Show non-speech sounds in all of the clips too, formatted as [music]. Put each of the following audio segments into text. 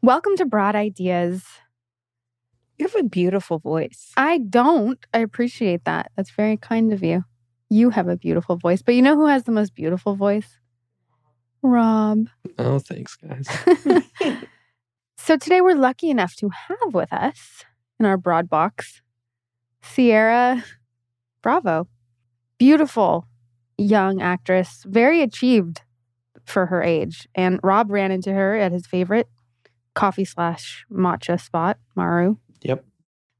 Welcome to Broad Ideas. You have a beautiful voice. I don't. I appreciate that. That's very kind of you. You have a beautiful voice, but you know who has the most beautiful voice? Rob. Oh, thanks, guys. [laughs] [laughs] so today we're lucky enough to have with us in our broad box Ciara Bravo. Beautiful young actress, very achieved for her age. And Rob ran into her at his favorite coffee slash matcha spot, Maru. Yep.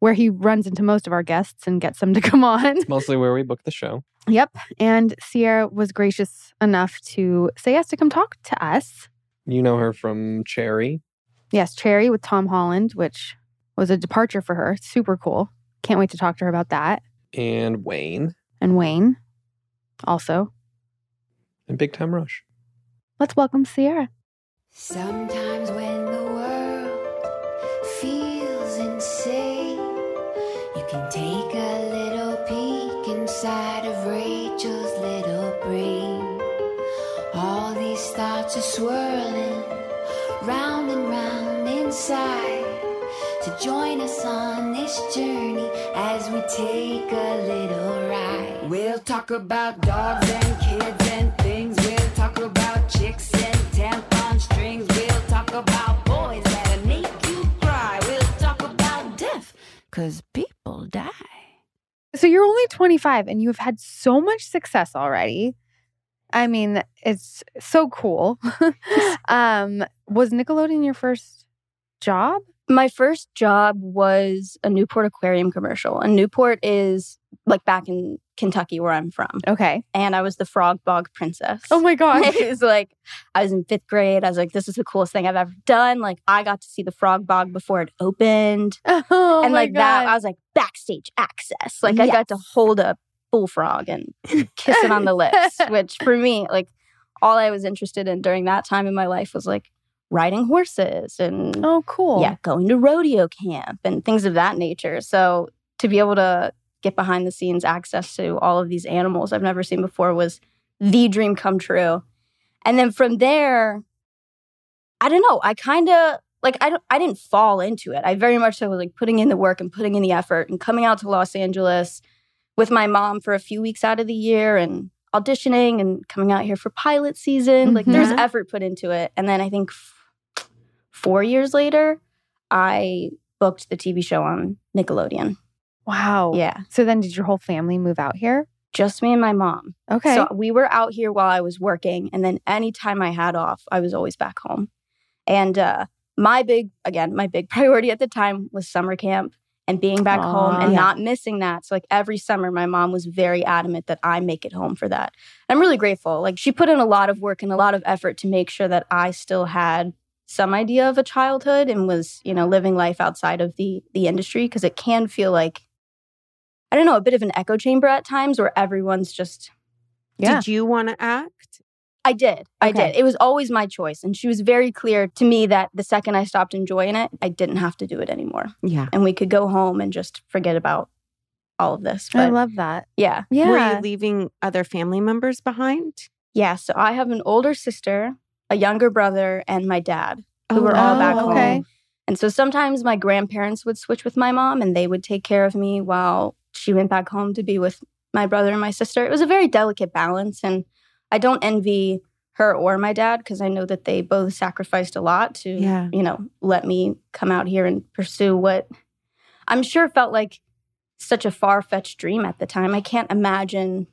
Where he runs into most of our guests and gets them to [laughs] come on. It's mostly where we book the show. Yep. And Ciara was gracious enough to say yes to come talk to us. You know her from Cherry. Yes, Cherry with Tom Holland, which was a departure for her. Super cool. Can't wait to talk to her about that. And Wayne. And Wayne also. And Big Time Rush. Let's welcome Ciara. Sometimes when can take a little peek inside of Rachel's little brain. All these thoughts are swirling round and round inside. To join us on this journey as we take a little ride. We'll talk about dogs and kids and things. We'll talk about chicks and tampon strings. We'll talk about boys that make you cry. We'll talk about death, cause people die. So you're only 25 and you've had so much success already. I mean, it's so cool. [laughs] [laughs] um, was Nickelodeon your first job? My first job was a Newport Aquarium commercial. And Newport is like back in Kentucky where I'm from. Okay. And I was the frog bog princess. Oh my gosh. [laughs] it was like I was in fifth grade. I was like, this is the coolest thing I've ever done. Like I got to see the frog bog before it opened. [laughs] Oh and like that, I was like backstage access. Like I got to hold a bullfrog and [laughs] kiss it on the lips, which for me, like all I was interested in during that time in my life was like riding horses and Oh, cool. yeah, going to rodeo camp and things of that nature. So to be able to get behind the scenes access to all of these animals I've never seen before was the dream come true. And then from there, I don't know, I kind of like I don't, I didn't fall into it. I very much so was like putting in the work and putting in the effort and coming out to Los Angeles with my mom for a few weeks out of the year and auditioning and coming out here for pilot season. Like mm-hmm. there's effort put into it. And then I think f- 4 years later, I booked the TV show on Nickelodeon. Wow. Yeah. So then did your whole family move out here? Just me and my mom. Okay. So we were out here while I was working, and then anytime I had off, I was always back home. And uh, my big, again, my big [laughs] priority at the time was summer camp and being back home and Yeah. not missing that. So like every summer, my mom was very adamant that I make it home for that. I'm really grateful. Like she put in a lot of work and a lot of effort to make sure that I still had some idea of a childhood and was, you know, living life outside of the the industry because it can feel like I don't know, a bit of an echo chamber at times where everyone's just Yeah. Did you want to act? I did. I did. It was always my choice. And she was very clear to me that the second I stopped enjoying it, I didn't have to do it anymore. Yeah. And we could go home and just forget about all of this. I love that. yeah. Yeah. Were you leaving other family members behind? Yeah. So I have an older sister, a younger brother, and my dad, who were all back Oh, home. And so sometimes my grandparents would switch with my mom and they would take care of me while she went back home to be with my brother and my sister. It was a very delicate balance. And I don't envy her or my dad because I know that they both sacrificed a lot to, Yeah. you know, let me come out here and pursue what I'm sure felt like such a far fetched dream at the time. I can't imagine,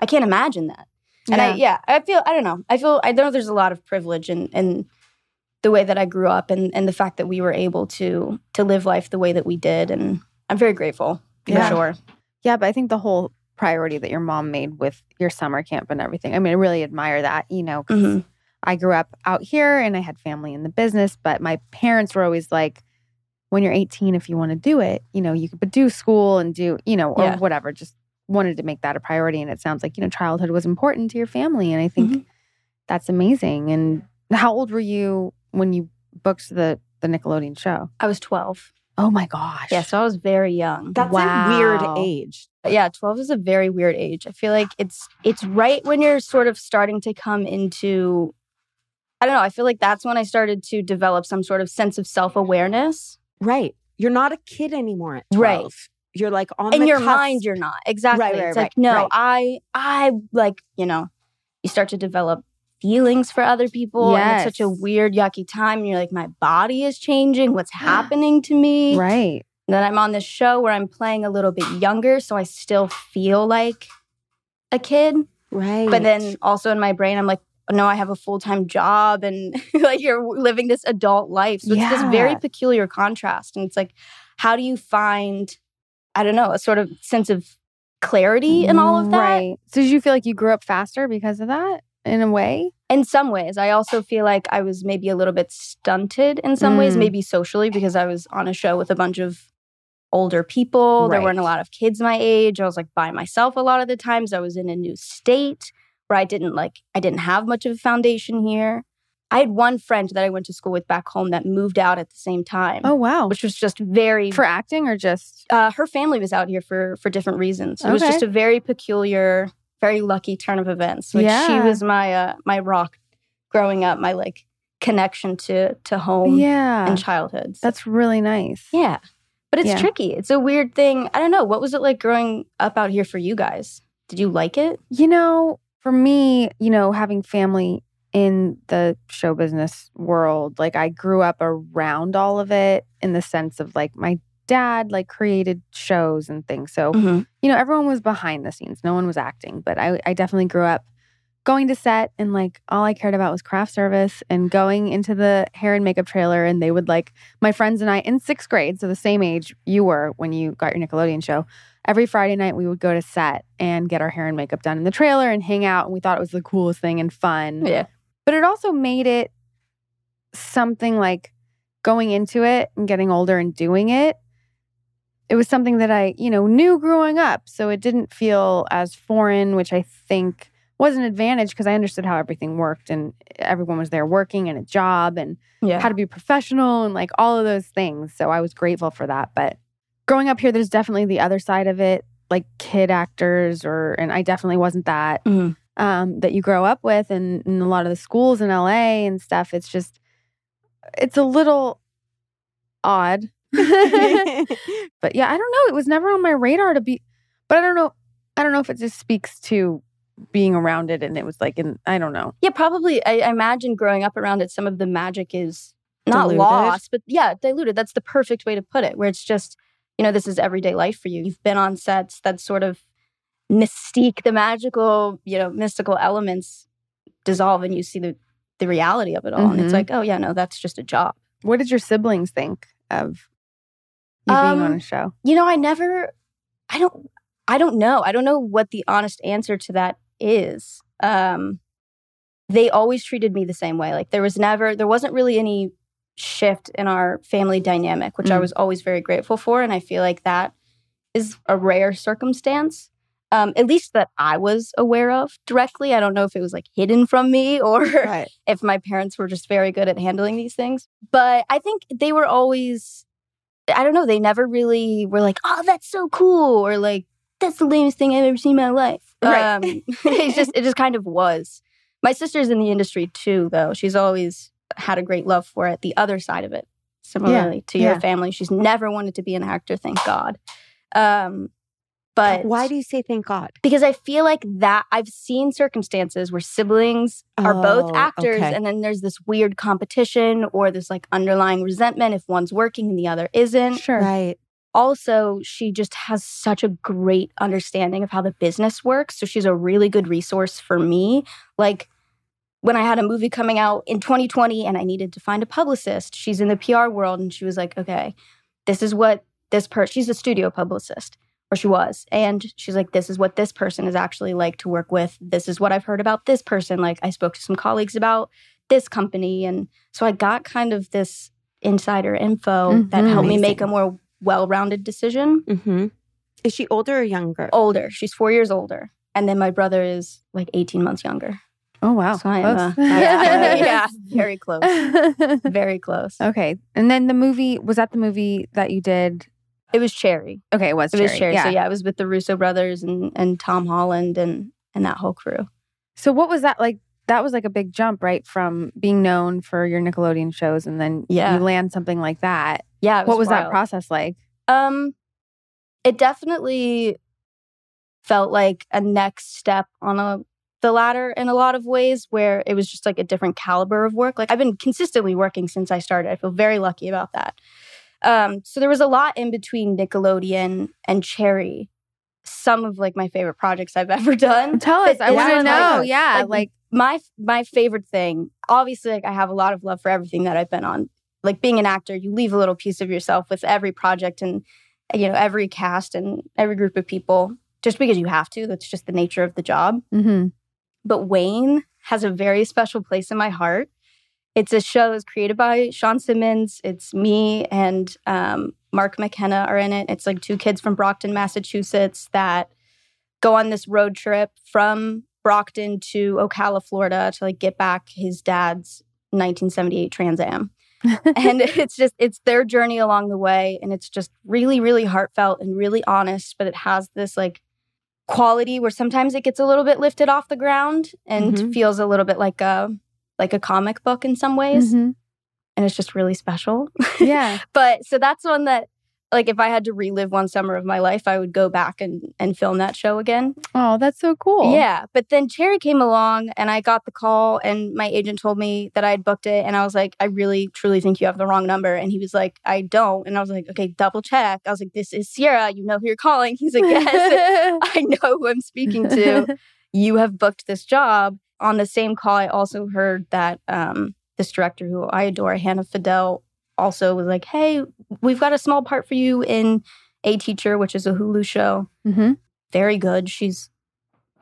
I can't imagine that. And I, yeah, I feel, I don't know. I feel, I know there's a lot of privilege in, in the way that I grew up and, and the fact that we were able to, to live life the way that we did. And I'm very grateful Yeah. sure. Yeah, but I think the whole priority that your mom made with your summer camp and everything. I mean, I really admire that, you know, Mhm. I grew up out here and I had family in the business, but my parents were always like, when you're 18, if you want to do it, you know, you could but do school and do, you know, or Yeah. whatever. Just wanted to make that a priority. And it sounds like, you know, childhood was important to your family. And I think Mhm. that's amazing. And how old were you when you booked the, the Nickelodeon show? I was 12. Oh my gosh. Yeah, so I was very young. That's Wow. a weird age. yeah 12 is a very weird age i feel like it's it's right when you're sort of starting to come into I don't know. I feel like that's when I started to develop some sort of sense of self awareness. Right. You're not a kid anymore at 12. Right. You're like on In your cusp. mind, you're not exactly. right, it's right, like no, right. I, I like you know, you start to develop feelings for other people, and it's such a weird, yucky time. And you're like, my body is changing. What's [gasps] happening to me? Right. And then I'm on this show where I'm playing a little bit younger, so I still feel like a kid. Right. But then also in my brain, I'm like, no, I have a full time job and [laughs] like you're living this adult life. So it's this very peculiar contrast. And it's like, how do you find, I don't know, a sort of sense of clarity in all of that? Right. So did you feel like you grew up faster because of that in a way? In some ways, I also feel like I was maybe a little bit stunted in some ways, Mm. maybe socially, because I was on a show with a bunch of older people. There weren't a lot of kids my age. I was like by myself a lot of the times. I was in a new state where I didn't like, I didn't have much of a foundation here. I had one friend that I went to school with back home that moved out at the same time, Oh wow. which was just very. For acting or just uh, her family was out here for for different reasons. It was just a very peculiar, very lucky turn of events. Like she was my uh, my rock growing up, my like connection to to home Yeah. and childhood. So- That's really nice. yeah, but it's Yeah. tricky. It's a weird thing. I don't know. What was it like growing up out here for you guys? Did you like it? You know, for me, you know, having family in the show business world, like I grew up around all of it in the sense of like my dad like created shows and things. So, Mhm. you know, everyone was behind the scenes. No one was acting, but I I definitely grew up going to set and like all I cared about was craft service and going into the hair and makeup trailer and they would like my friends and I in 6th grade, so the same age you were when you got your Nickelodeon show every Friday night we would go to set and get our hair and makeup done in the trailer and hang out and we thought it was the coolest thing and fun. Yeah. But it also made it something like going into it and getting older and doing it. It was something that I, you know, knew growing up. So it didn't feel as foreign, which I think was an advantage because I understood how everything worked and everyone was there working and a job and Yeah. how to be professional and like all of those things. So I was grateful for that. But growing up here, there's definitely the other side of it, like kid actors, or and I definitely wasn't that Mhm. um, that you grow up with, and in a lot of the schools in LA and stuff. It's just, it's a little odd. [laughs] but yeah, I don't know. It was never on my radar to be, but I don't know. I don't know if it just speaks to being around it, and it was like, in I don't know. Yeah, probably. I, I imagine growing up around it, some of the magic is not Diluted. lost, but yeah, diluted. That's the perfect way to put it, where it's just, you know, this is everyday life for you. You've been on sets that sort of mystique, the magical, you know, mystical elements dissolve and you see the, the reality of it all. And it's Mhm. like, oh, yeah, no, that's just a job. What did your siblings think of you being on Um, a show? You know, I never, I don't, I don't know. I don't know what the honest answer to that is. Um, they always treated me the same way. Like there was never, there wasn't really any shift in our family dynamic, which I Mm. was always very grateful for. And I feel like that is a rare circumstance, um, at least that I was aware of directly. I don't know if it was like hidden from me [laughs] or right. if my parents were just very good at handling these things. But I think they were always, I don't know, they never really were like, oh, that's so cool, or like, that's the lamest thing I've ever seen in my life. Right. Um, [laughs] it just, it just kind of was. My sister's in the industry too, though. She's always had a great love for it. The other side of it, similarly to your yeah. family, she's never wanted to be an actor. Thank God. Um, but Why do you say thank God? because I feel like that I've seen circumstances where siblings are both Oh, actors okay. and then there's this weird competition or this like underlying resentment if one's working and the other isn't. Sure. Right. Also, she just has such a great understanding of how the business works. So she's a really good resource for me. Like when I had a movie coming out in 2020 and I needed to find a publicist, she's in the PR world and she was like, okay, this is what this person, she's a studio publicist, or she was. And she's like, this is what this person is actually like to work with. This is what I've heard about this person. Like I spoke to some colleagues about this company. And so I got kind of this insider info that Mhm. helped me make a more well rounded decision. Mm-hmm. Is she older or younger? Older. She's four years older. And then my brother is like 18 months younger. Oh wow. So I am, uh, [laughs] [laughs] yeah, very close. [laughs] Very close. okay. And then the movie was that the movie that you did? It was Cherry. Okay, it was It was Cherry. Cherry. So yeah, it was with the Russo brothers and, and Tom Holland and and that whole crew. So what was that like? that was like a big jump, right? From being known for your Nickelodeon shows and then Yeah. you land something like that. Yeah. it what was that process like? Um, it definitely felt like a next step on a the ladder in a lot of ways, where it was just like a different caliber of work. Like I've been consistently working since I started. I feel very lucky about that. Um, so there was a lot in between Nickelodeon and Cherry. Some of like my favorite projects I've [laughs] ever done. Tell us. I want to know. like- yeah. like, Like, my my favorite thing obviously like i have a lot of love for everything that i've been on like being an actor you leave a little piece of yourself with every project and you know every cast and every group of people just because you have to that's just the nature of the job hmm but wayne has a very special place in my heart it's a show that's created by shawn simmons it's me and um, mark mckenna are in it it's like two kids from brockton massachusetts that go on this road trip from Brockton to Ocala, Florida to like get back his dad's 1978 Trans Am. [laughs] and it's just it's their journey along the way and it's just really really heartfelt and really honest but it has this like quality where sometimes it gets a little bit lifted off the ground and Mhm. feels a little bit like a like a comic book in some ways Mhm. and it's just really special [laughs] Yeah. but so that's one that like if i had to relive one summer of my life i would go back and and film that show again Oh, that's so cool. yeah, but then Cherry came along and I got the call and my agent told me that I had booked it and I was like, I really truly think you have the wrong number. And he was like, I don't. And I was like, okay, double check. I was like, this is Ciara. You know who you're calling. [laughs] He's like, yes, [laughs] I know who I'm speaking to. You have booked this job. On the same call, I also heard that um, this director who I adore, Hannah Fidel, also was like, hey, we've got a small part for you in A Teacher, which is a Hulu show hmm very good. She's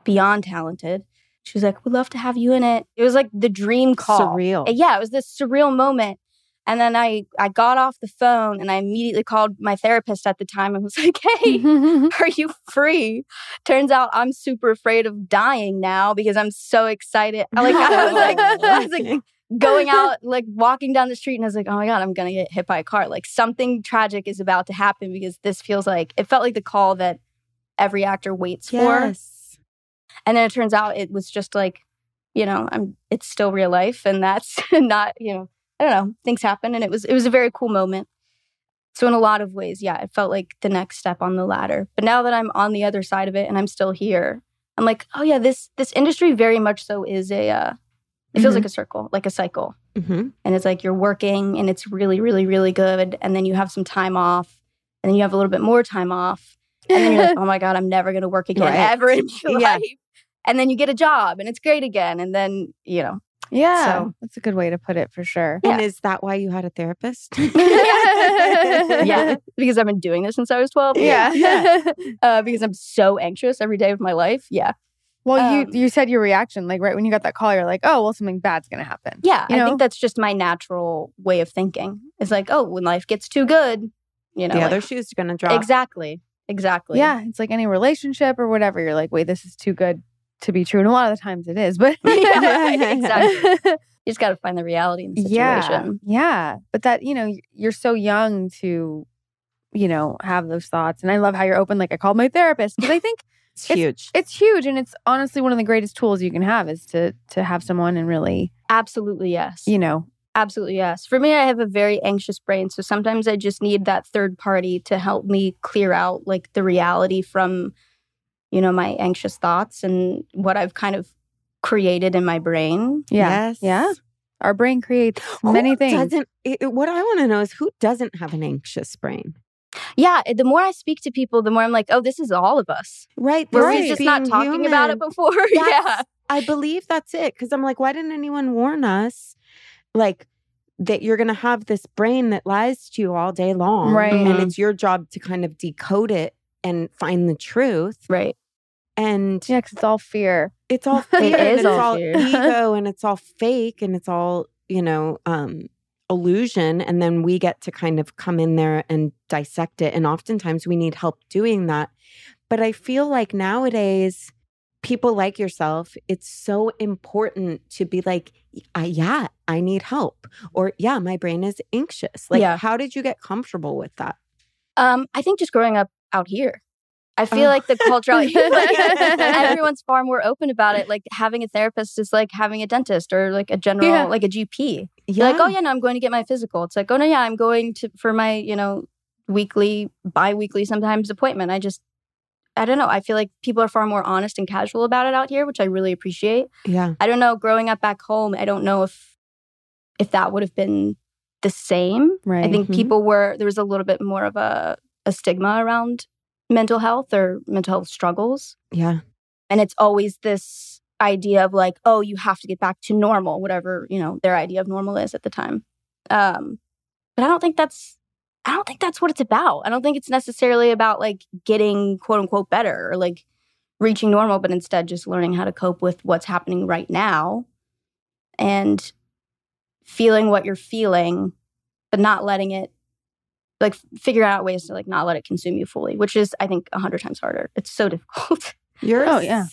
beyond talented. She was like, We'd love to have you in it. It was like the dream call. Surreal. Yeah, it was this surreal moment. And then I I got off the phone and I immediately called my therapist at the time and was like, Hey, [laughs] are you free? Turns out I'm super afraid of dying now because I'm so excited. I [laughs] Like I was like, I was like going out, like walking down the street, and I was like, oh my God, I'm gonna get hit by a car. Like something tragic is about to happen because this feels like it felt like the call that every actor waits for. And then it turns out it was just like, you know, I'm it's still real life and that's [laughs] not, you know, I don't know, things happen and it was it was a very cool moment. So in a lot of ways, yeah, it felt like the next step on the ladder. But now that I'm on the other side of it and I'm still here, I'm like, oh yeah, this this industry very much so is a uh it feels Mhm. like a circle, like a cycle. Mhm. And it's like you're working and it's really, really, really good. And then you have some time off. And then you have a little bit more time off. And then you're like, [laughs] oh my God, I'm never going to work again Right. ever in my Yeah. life. And then you get a job and it's great again. And then, you know, yeah. So- that's a good way to put it for sure. And is that why you had a therapist? [laughs] [laughs] yeah, because I've been doing this since I was 12. Yeah. [laughs] Uh, because I'm so anxious every day of my life. Yeah. well, Um, you you said your reaction, like right when you got that call, you're like, oh, well, something bad's gonna happen. Yeah. You I think that's just my natural way of thinking. It's like, oh, when life gets too good, you know, the like- other shoe's going to drop. exactly. Exactly. Yeah, it's like any relationship or whatever. You're like, wait, this is too good to be true. And a lot of the times it is, but [laughs] Yeah, [laughs] [laughs] exactly. You just got to find the reality in the yeah, situation. yeah. But that you know, you're so young to, you know, have those thoughts. And I love how you're open. Like I called my therapist because I think It's huge. it's huge, and it's honestly one of the greatest tools you can have is to to have someone and really, Absolutely, yes. you know, Absolutely, yes. For me, I have a very anxious brain. So sometimes I just need that third party to help me clear out like the reality from, you know, my anxious thoughts and what I've kind of created in my brain. yeah, Yes. yeah. Our brain creates many Who things. Doesn't, it, what I want to know is who doesn't have an anxious brain? Yeah. The more I speak to people, the more I'm like, oh, this is all of us. Right. Were this we is just not being talking about it before? [laughs] yeah. I believe that's it. Cause I'm like, why didn't anyone warn us? Like, that you're going to have this brain that lies to you all day long. Right. And Mhm. it's your job to kind of decode it and find the truth. Right. And yeah, because it's all fear. it's all [laughs] It fear and it's all all ego [laughs] and it's all fake and it's all, you know, um, illusion. And then we get to kind of come in there and dissect it. And oftentimes we need help doing that. But I feel like nowadays, people like yourself, it's so important to be like, I, yeah, I need help. Or, yeah, my brain is anxious. Like, Yeah. how did you get comfortable with that? Um, I think just growing up out here. I feel Oh. like the culture out here, like, [laughs] [laughs] everyone's far more open about it. Like having a therapist is like having a dentist or like a general, Yeah. like a GP. You're like, oh yeah, no, I'm going to get my physical. It's like, oh no, yeah, I'm going to for my, you know, weekly, bi-weekly sometimes appointment. I just I don't know. I feel like people are far more honest and casual about it out here, which I really appreciate. yeah. I don't know, growing up back home, I don't know if if that would have been the same. Right. I think Mhm. people were there was a little bit more of a, a stigma around mental health or mental health struggles. Yeah. And it's always this idea of like, oh, you have to get back to normal, whatever, you know, their idea of normal is at the time. Um, but I don't think that's I don't think that's what it's about. I don't think it's necessarily about like getting quote unquote better or like reaching normal, but instead just learning how to cope with what's happening right now and feeling what you're feeling, but not letting it like figure out ways to like not let it consume you fully, which is I think a hundred times harder. It's so [laughs] difficult. You're Oh, yeah.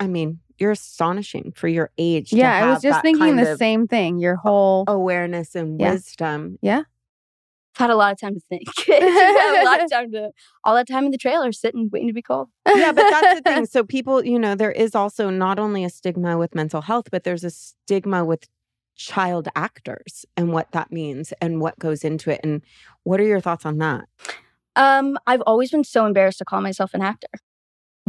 I mean, you're astonishing for your age. to yeah, I was just that thinking the same thing. Your whole awareness and Yeah. wisdom. Yeah. I've had a lot of time to think. [laughs] A lot of time to all that time in the trailer sitting waiting to be called. yeah, but that's the [laughs] thing. So people, you know, there is also not only a stigma with mental health, but there's a stigma with child actors and what that means and what goes into it. And what are your thoughts on that? Um, I've always been so embarrassed to call myself an actor.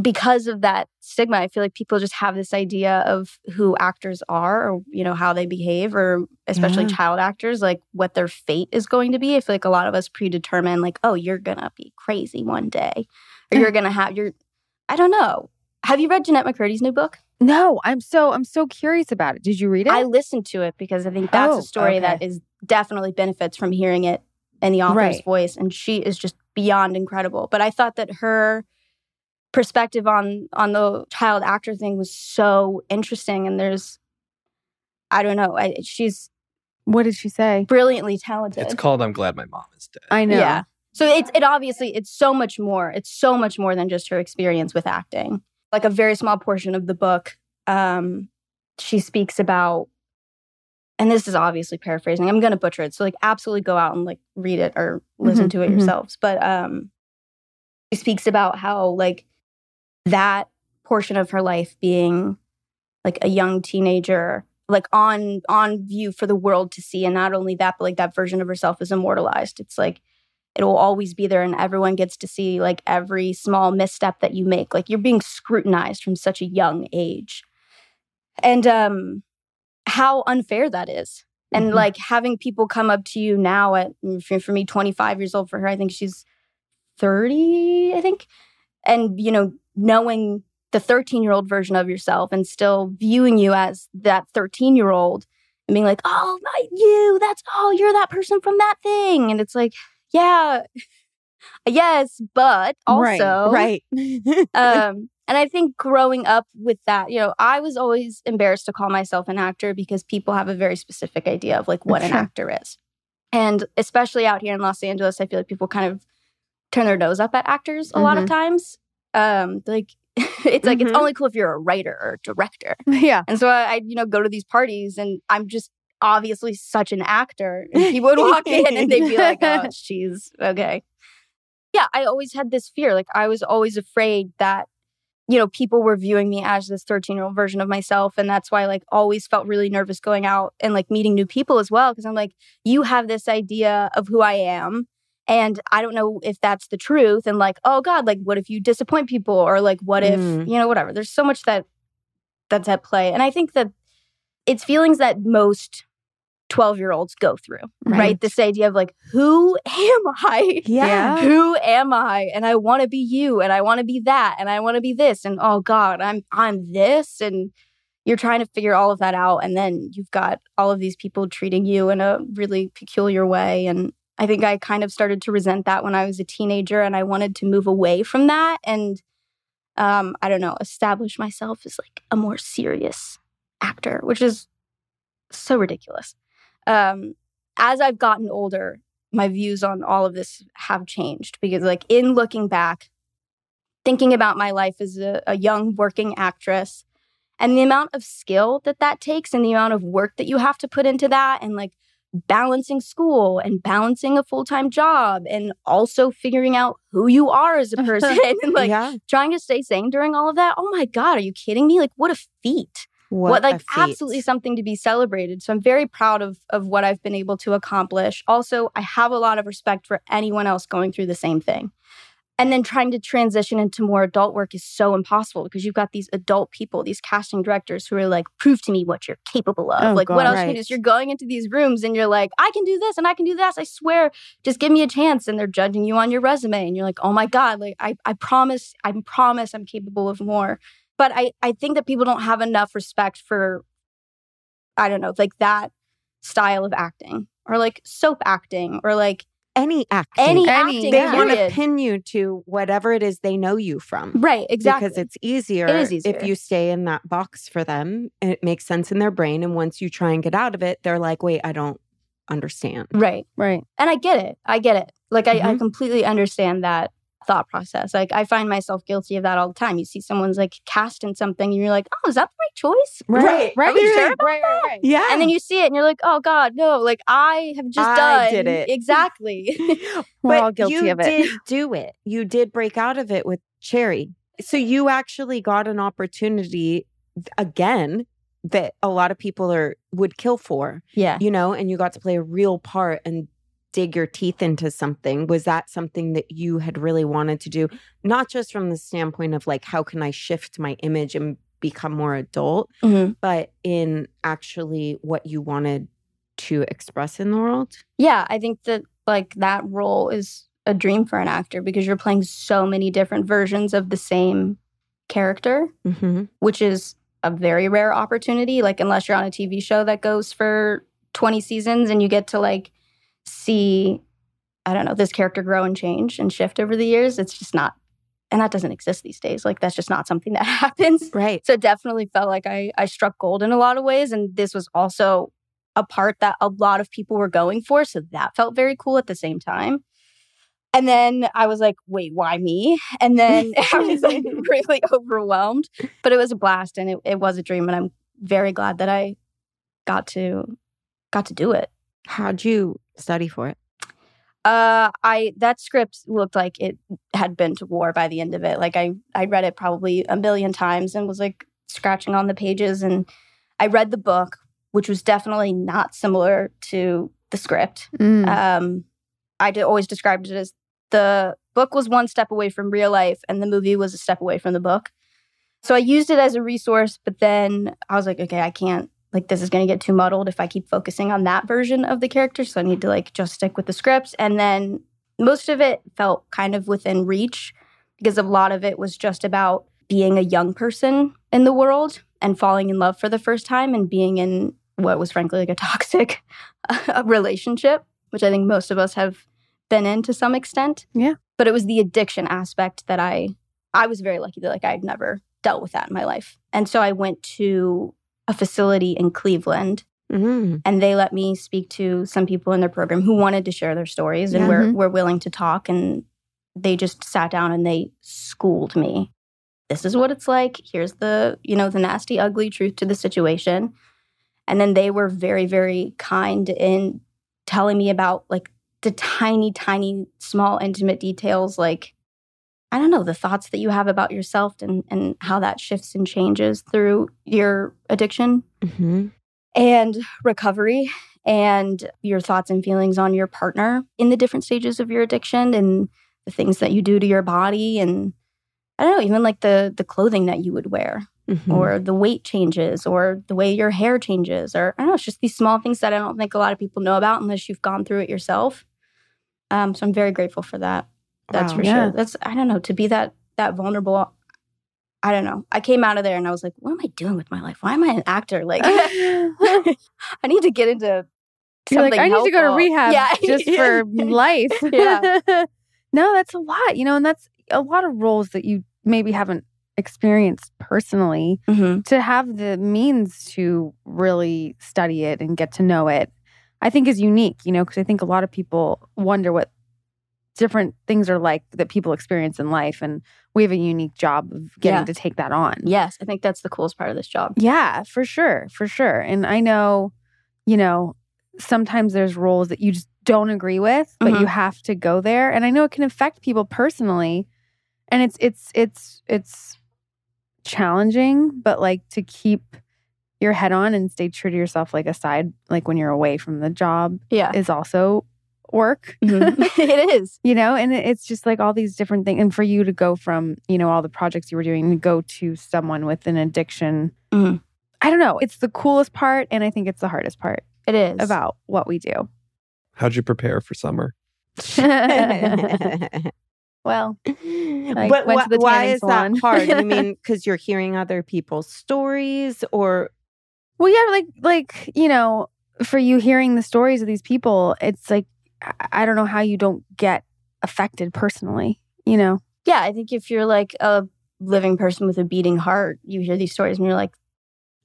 Because of that stigma, I feel like people just have this idea of who actors are or, you know, how they behave, or especially Yeah. child actors, like what their fate is going to be. I feel like a lot of us predetermine, like, oh, you're gonna be crazy one day. Or you're [laughs] gonna have your I don't know. Have you read Jennette McCurdy's new book? No, I'm so I'm so curious about it. Did you read it? I listened to it because I think that's Oh, a story that okay. is definitely benefits from hearing it in the author's Right. voice. And she is just beyond incredible. But I thought that her perspective on on the child actor thing was so interesting. And there's, I don't know, I, she's what did she say? brilliantly talented. It's called I'm Glad My Mom is Dead. I know. Yeah. So it's it obviously it's so much more. It's so much more than just her experience with acting. Like a very small portion of the book, um, she speaks about, and this is obviously paraphrasing. I'm going to butcher it, so like absolutely go out and like read it or listen Mhm, to it mhm. yourselves. But um, she speaks about how like that portion of her life being like a young teenager like on on view for the world to see and not only that but like that version of herself is immortalized it's like it will always be there and everyone gets to see like every small misstep that you make like you're being scrutinized from such a young age. And um how unfair that is. And Mhm. like having people come up to you now at for, for me 25 years old for her i think she's 30 i think. And you know knowing the 13 year old version of yourself and still viewing you as that 13 year old and being like oh my you that's oh you're that person from that thing. And it's like yeah. Yes but Right, also right. [laughs] um [laughs] and i think growing up with that you know i was always embarrassed to call myself an actor because people have a very specific idea of like what an actor is. And especially out here in los angeles i feel like people kind of turn their nose up at actors a lot of times. Um like [laughs] it's like it's only cool if you're a writer or a director. Yeah. and so I, I you know go to these parties and i'm just obviously such an actor and people would walk in and they'd be like oh [laughs] she's okay yeah i always had this fear like i was always afraid that you know people were viewing me as this 13 year old version of myself and that's why like always felt really nervous going out and like meeting new people as well because i'm like you have this idea of who i am and i don't know if that's the truth and like oh god like what if you disappoint people or like what if Mm. you know whatever there's so much that that's at play and i think that it's feelings that most 12 year olds go through right. Right. this idea of like who am i yeah. who am I? And I want to be you and I want to be that and I want to be this and oh god, I'm I'm this and you're trying to figure all of that out and then you've got all of these people treating you in a really peculiar way and I think I kind of started to resent that when I was a teenager and I wanted to move away from that and um I don't know, establish myself as like a more serious actor, which is so ridiculous. Um as I've gotten older, my views on all of this have changed because like in looking back thinking about my life as a, a young working actress and the amount of skill that that takes and the amount of work that you have to put into that and like balancing school and balancing a full time job and also figuring out who you are as a [laughs] person and like yeah. trying to stay sane during all of that. Oh my God, are you kidding me? Like, what a feat. What, a like absolutely something to be celebrated. So I'm very proud of of what I've been able to accomplish. Also, I have a lot of respect for anyone else going through the same thing. And then trying to transition into more adult work is so impossible because you've got these adult people, these casting directors who are like, prove to me what you're capable of. Oh, like, what God. else can you do? You're going into these rooms and you're like, I can do this and I can do this. I swear, just give me a chance. And they're judging you on your resume. And you're like, oh my God, like I, I promise, I promise I'm capable of more. But I, I think that people don't have enough respect for, I don't know, like that style of acting or like soap acting or like any acting. any, Any- acting. they yeah. want to pin you to whatever it is they know you from. Right, exactly. Because it's easier, It is easier. if you stay in that box for them. It makes sense in their brain. And once you try and get out of it, they're like, wait, I don't understand. right. Right. And I get it. I get it. Like I, I Mhm. completely understand that thought process. Like I find myself guilty of that all the time. You see someone's like cast in something and you're like, oh, is that the right choice? Right. Right. Are we sure right, right, right, right. Yeah. And then you see it and you're like, oh God, no, like I have just I done did it. Exactly. [laughs] [laughs] We're but all guilty you of it. You did do it. You did break out of it with Cherry. So you actually got an opportunity again that a lot of people are would kill for, yeah. you know, and you got to play a real part and dig your teeth into something. Was that something that you had really wanted to do? Not just from the standpoint of like how can I shift my image and become more adult, Mhm. but in actually what you wanted to express in the world? Yeah. I think that like that role is a dream for an actor because you're playing so many different versions of the same character. Mm-hmm. which is a very rare opportunity. Like, unless you're on a TV show that goes for 20 seasons and you get to like see, I don't know, this character grow and change and shift over the years, it's just not, and that doesn't exist these days. Like, that's just not something that [laughs] happens. Right. So definitely felt like I, I struck gold in a lot of ways. And this was also a part that a lot of people were going for. So that felt very cool at the same time. And then I was like, wait, why me? And then [laughs] I was like [laughs] really overwhelmed. But it was a blast and it, it was a dream. And I'm very glad that I got to got to do it. How'd you study for it? Uh I that script looked like it had been to war by the end of it. Like I I read it probably a million times and was like scratching on the pages and I read the book, which was definitely not similar to the script. Mm. Um, I always described it as the book was one step away from real life, and the movie was a step away from the book. So I used it as a resource, but then I was like, okay, I can't. Like this is going to get too muddled if I keep focusing on that version of the character. So I need to like just stick with the script. And then most of it felt kind of within reach because a lot of it was just about being a young person in the world and falling in love for the first time and being in what was frankly like a toxic [laughs] relationship, which I think most of us have been in to some extent. Yeah. But it was the addiction aspect that I I was very lucky that like I'd never dealt with that in my life. And so I went to a facility in Cleveland. Mm-hmm. and they let me speak to some people in their program who wanted to share their stories and were, Mhm. were willing to talk. And they just sat down and they schooled me. This is what it's like. Here's the you know the nasty ugly truth to the situation. And then they were very very kind in telling me about like the tiny tiny small intimate details like i don't know the thoughts that you have about yourself and and how that shifts and changes through your addiction Mm-hmm. and recovery and your thoughts and feelings on your partner in the different stages of your addiction and the things that you do to your body and I don't know, even like the the clothing that you would wear Mm-hmm. or the weight changes or the way your hair changes or I don't know, it's just these small things that I don't think a lot of people know about unless you've gone through it yourself. Um, so I'm very grateful for that. That's Wow. for Yeah. sure. That's I don't know, to be that that vulnerable. I don't know. I came out of there and I was like, what am I doing with my life? Why am I an actor? Like [laughs] [laughs] I need to get into You're like, something I need to go to rehab Yeah. just [laughs] for life. Yeah. no, that's a lot, you know, and that's a lot of roles that you maybe haven't experienced personally Mhm. to have the means to really study it and get to know it. I think is unique, you know, because I think a lot of people wonder what different things are like that people experience in life. And we have a unique job of getting Yeah. to take that on. Yes, I think that's the coolest part of this job. Yeah, for sure, for sure. And I know, you know, sometimes there's roles that you just don't agree with, but you Mhm. have to go there. And I know it can affect people personally. And it's it's it's it's challenging, but like to keep your head on and stay true to yourself like aside like when you're away from the job Yeah. is also work. Mhm. [laughs] [laughs] it is. you know and it's just like all these different things and for you to go from you know all the projects you were doing to go to someone with an addiction Mhm. i don't know it's the coolest part and i think it's the hardest part It is. about what we do How'd you prepare for summer? [laughs] well I but went wh- to the why is salon. that hard? You mean because you're hearing other people's stories, or well yeah like like you know for you hearing the stories of these people it's like I- i don't know how you don't get affected personally you know Yeah, I think if you're like a living person with a beating heart, you hear these stories and you're like,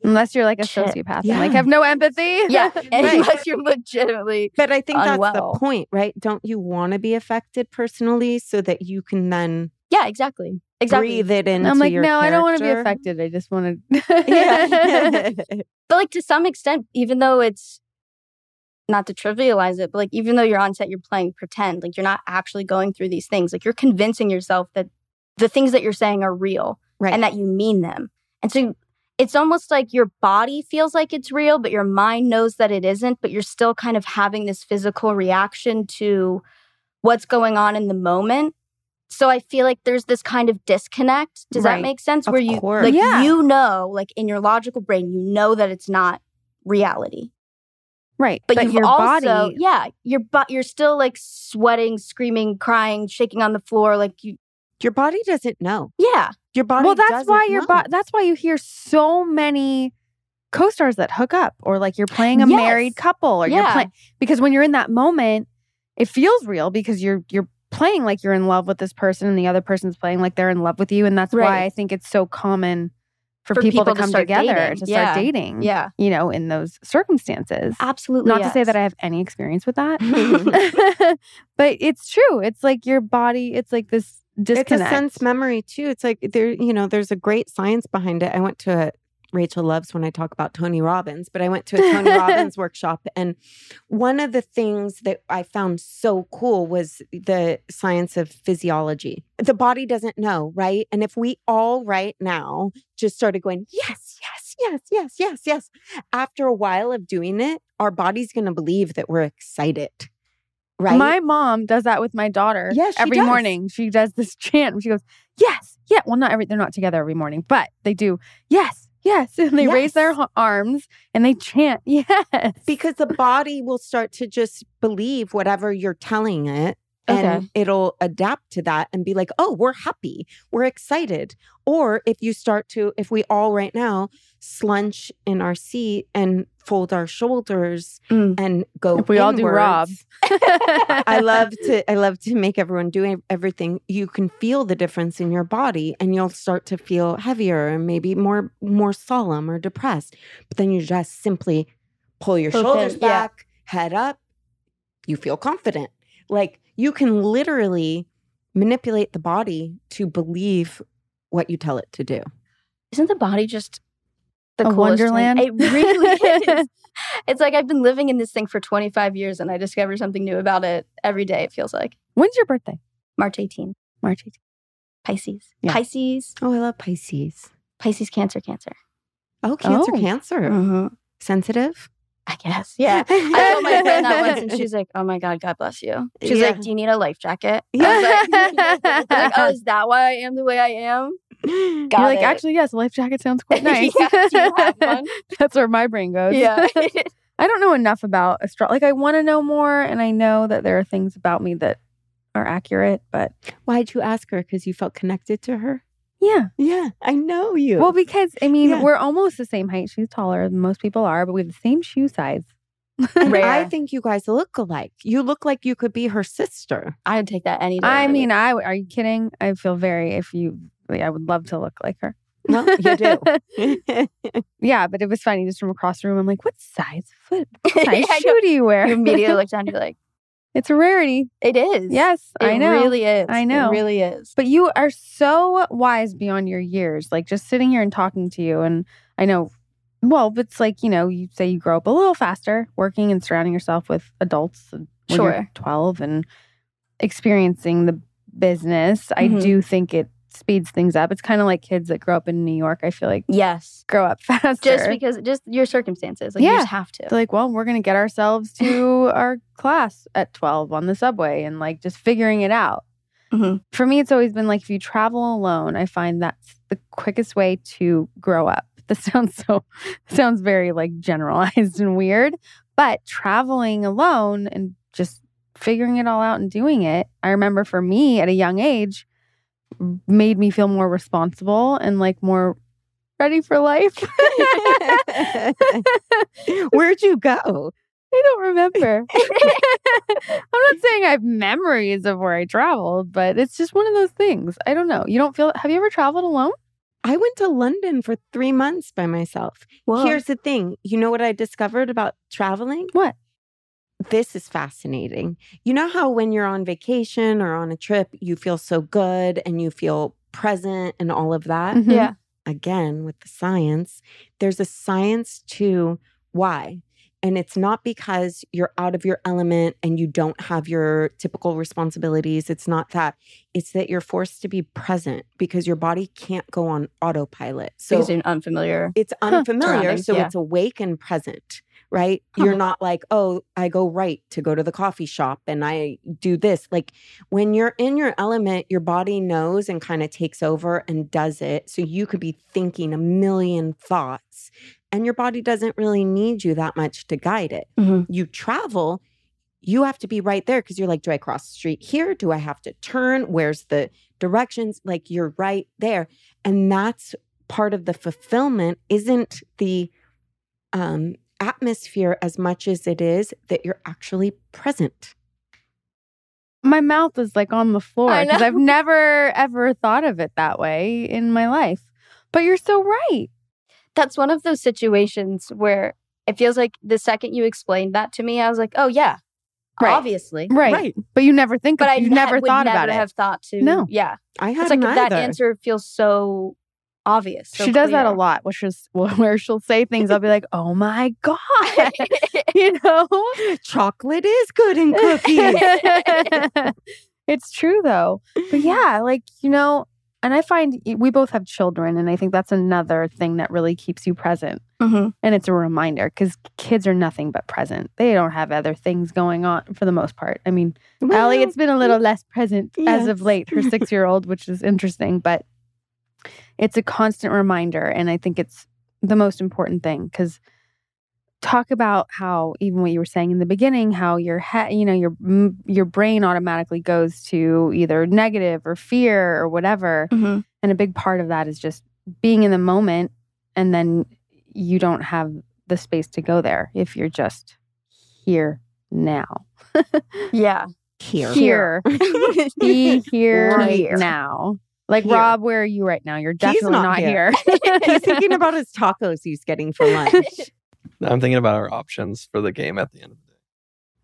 unless you're like a Shit. sociopath and like have no empathy [laughs] yeah, [laughs] Right. unless you're legitimately but I think that's the point, right? Don't you want to be affected personally so that you can then Yeah, exactly. Exactly. breathe it into i'm like your no i don't want to be affected i just want to [laughs] Yeah. But like to some extent, even though it's not to trivialize it, but like even though you're on set, you're playing pretend, like you're not actually going through these things. Like you're convincing yourself that the things that you're saying are real right. and that you mean them. And so it's almost like your body feels like it's real, but your mind knows that it isn't, but you're still kind of having this physical reaction to what's going on in the moment. So I feel like there's this kind of disconnect. Does Right. that make sense? Of Where you course. like Yeah. you know, like in your logical brain, you know that it's not reality. Right But, but, your also, body yeah, your but you're still like sweating, screaming, crying, shaking on the floor, like you, your body doesn't know. yeah, Your body. well that's doesn't why your know. bo- that's why you hear so many co-stars that hook up or like you're playing a Yes. married couple or you're Yeah. playing because when you're in that moment it feels real because you're you're playing like you're in love with this person and the other person's playing like they're in love with you and that's why i think it's so common for, For people, people to to come start together dating. to Yeah. start dating yeah, you know in those circumstances absolutely. not to say that i have any experience with that [laughs] [laughs] but it's true it's like your body it's like this disconnect It's a sense memory too. It's like there, you know, there's a great science behind it. I went to a Rachel loves when I talk about Tony Robbins, but I went to a Tony [laughs] Robbins workshop and one of the things that I found so cool was the science of physiology. The body doesn't know, right? And if we all right now just started going, yes, yes, yes, yes, yes, yes, after a while of doing it, our body's going to believe that we're excited. Right? My mom does that with my daughter. Yes, every does. morning she does this chant. She goes, "Yes, yeah." Well, not every. They're not together every morning, but they do. Yes, yes, and they raise their arms and they chant. [laughs] Yes, because the body will start to just believe whatever you're telling it and Okay. it'll adapt to that and be like oh we're happy we're excited or if you start to if we all right now slunch in our seat and fold our shoulders Mm. and go if we all do Rob. [laughs] I love to I love to make everyone do everything. You can feel the difference in your body and you'll start to feel heavier and maybe more more solemn or depressed. But then you just simply pull your shoulders in, yeah. back, head up, you feel confident. Like you can literally manipulate the body to believe what you tell it to do. Isn't the body just the A coolest thing? wonderland? It really [laughs] is. It's like I've been living in this thing for 25 years and I discover something new about it every day, it feels like. When's your birthday? March 18, March 18. Pisces. Yeah. Pisces, Oh, I love Pisces. Pisces, Cancer, Cancer. Oh, cancer, Oh. cancer. Mm-hmm. Sensitive? I guess. Yeah. I told my friend that once and she's like, oh my God, God bless you. She's Yeah. like, do you need a life jacket? Yeah. I was like, [laughs] like, oh, is that why I am the way I am? [gasps] Got You're like, it. actually, yes, a life jacket sounds quite [laughs] nice. Yeah, do you have [laughs] one? That's where my brain goes. Yeah. I don't know enough about astro. Like, I want to know more, and I know that there are things about me that are accurate, but Why'd you ask her? Because you felt connected to her? Yeah. Yeah, I know you. Well, because I mean, Yeah. we're almost the same height. She's taller than most people are, but we have the same shoe size. And Rare. I think you guys look alike. You look like you could be her sister. I would take that any day. I mean, week. I are you kidding? I feel very if you. I would love to look like her. Well, you do. [laughs] Yeah, but it was funny just from across the room. I'm like, what size foot, [laughs] what size I know. shoe do you wear? you immediately look [laughs] down, you're like, it's a rarity. it is. Yes, It I know. It really is. I know. It really is. But you are so wise beyond your years. Like just sitting here and talking to you, and I know well, it's like, you know, you say you grow up a little faster working and surrounding yourself with adults when you're Sure. 12 and experiencing the business. I Mhm. do think it speeds things up. It's kind of like kids that grow up in New York. I feel like Yes. grow up [laughs] faster. Just because, just your circumstances. Like, you Yeah. just have to. They're like, well, we're going to get ourselves to [laughs] our class at 12 on the subway and like just figuring it out. Mhm. For me, it's always been like if you travel alone, I find that's the quickest way to grow up. [laughs] This sounds so, sounds very like generalized and weird, but traveling alone and just figuring it all out and doing it, I remember for me at a young age, made me feel more responsible and like more ready for life. [laughs] Where'd you go? I don't remember. [laughs] I'm not saying I have memories of where I traveled, but it's just one of those things. I don't know. You don't feel have you ever traveled alone? I went to London for three months by myself. Whoa. Here's the thing. You know what I discovered about traveling? What? This is fascinating. You know how when you're on vacation or on a trip, you feel so good and you feel present and all of that? Mhm. yeah. Again, with the science, there's a science to why. And it's not because you're out of your element and you don't have your typical responsibilities. It's not that. It's that you're forced to be present because your body can't go on autopilot. So because you're unfamiliar. it's unfamiliar Surroundings, so yeah. it's awake and present right? You're not like oh i go right to go to the coffee shop and i do this. Like when you're in your element your body knows and kind of takes over and does it so you could be thinking a million thoughts and your body doesn't really need you that much to guide it. Mhm. you travel you have to be right there because you're like do i cross the street here? Do i have to turn? Where's the directions? Like you're right there and that's part of the fulfillment isn't the um, atmosphere as much as it is that you're actually present. My mouth is like on the floor I because know. I've [laughs] never ever thought of it that way in my life. But you're so right. That's one of those situations where it feels like the second you explained that to me, I was like, oh, yeah, Right. obviously. Right. But you never think But I you never would thought never about it. have thought to. No. Yeah. I had It's like that answer feels so obvious. so she does that a lot, which is [laughs] where she'll say things. I'll be like, "Oh my god," [laughs] you know. Chocolate is good in cookies. [laughs] it's true though. But yeah, like, you know, and I find we both have children, and I think that's another thing that really keeps you present. Mhm. And it's a reminder because kids are nothing but present. They don't have other things going on for the most part. I mean, Allie, Well, it's been a little less present as of late, her six year old, which is interesting, but it's a constant reminder. And I think it's the most important thing because talk about how even what you were saying in the beginning how your head you know your your brain automatically goes to either negative or fear or whatever Mhm. and a big part of that is just being in the moment and then you don't have the space to go there if you're just here now Yeah. [laughs] here. here [laughs] be here Right. now like Here. rob where are you right now you're definitely not not, here. here, [laughs] He's thinking [laughs] about his tacos he's getting for lunch. [laughs] I'm thinking about our options for the game at the end of the day.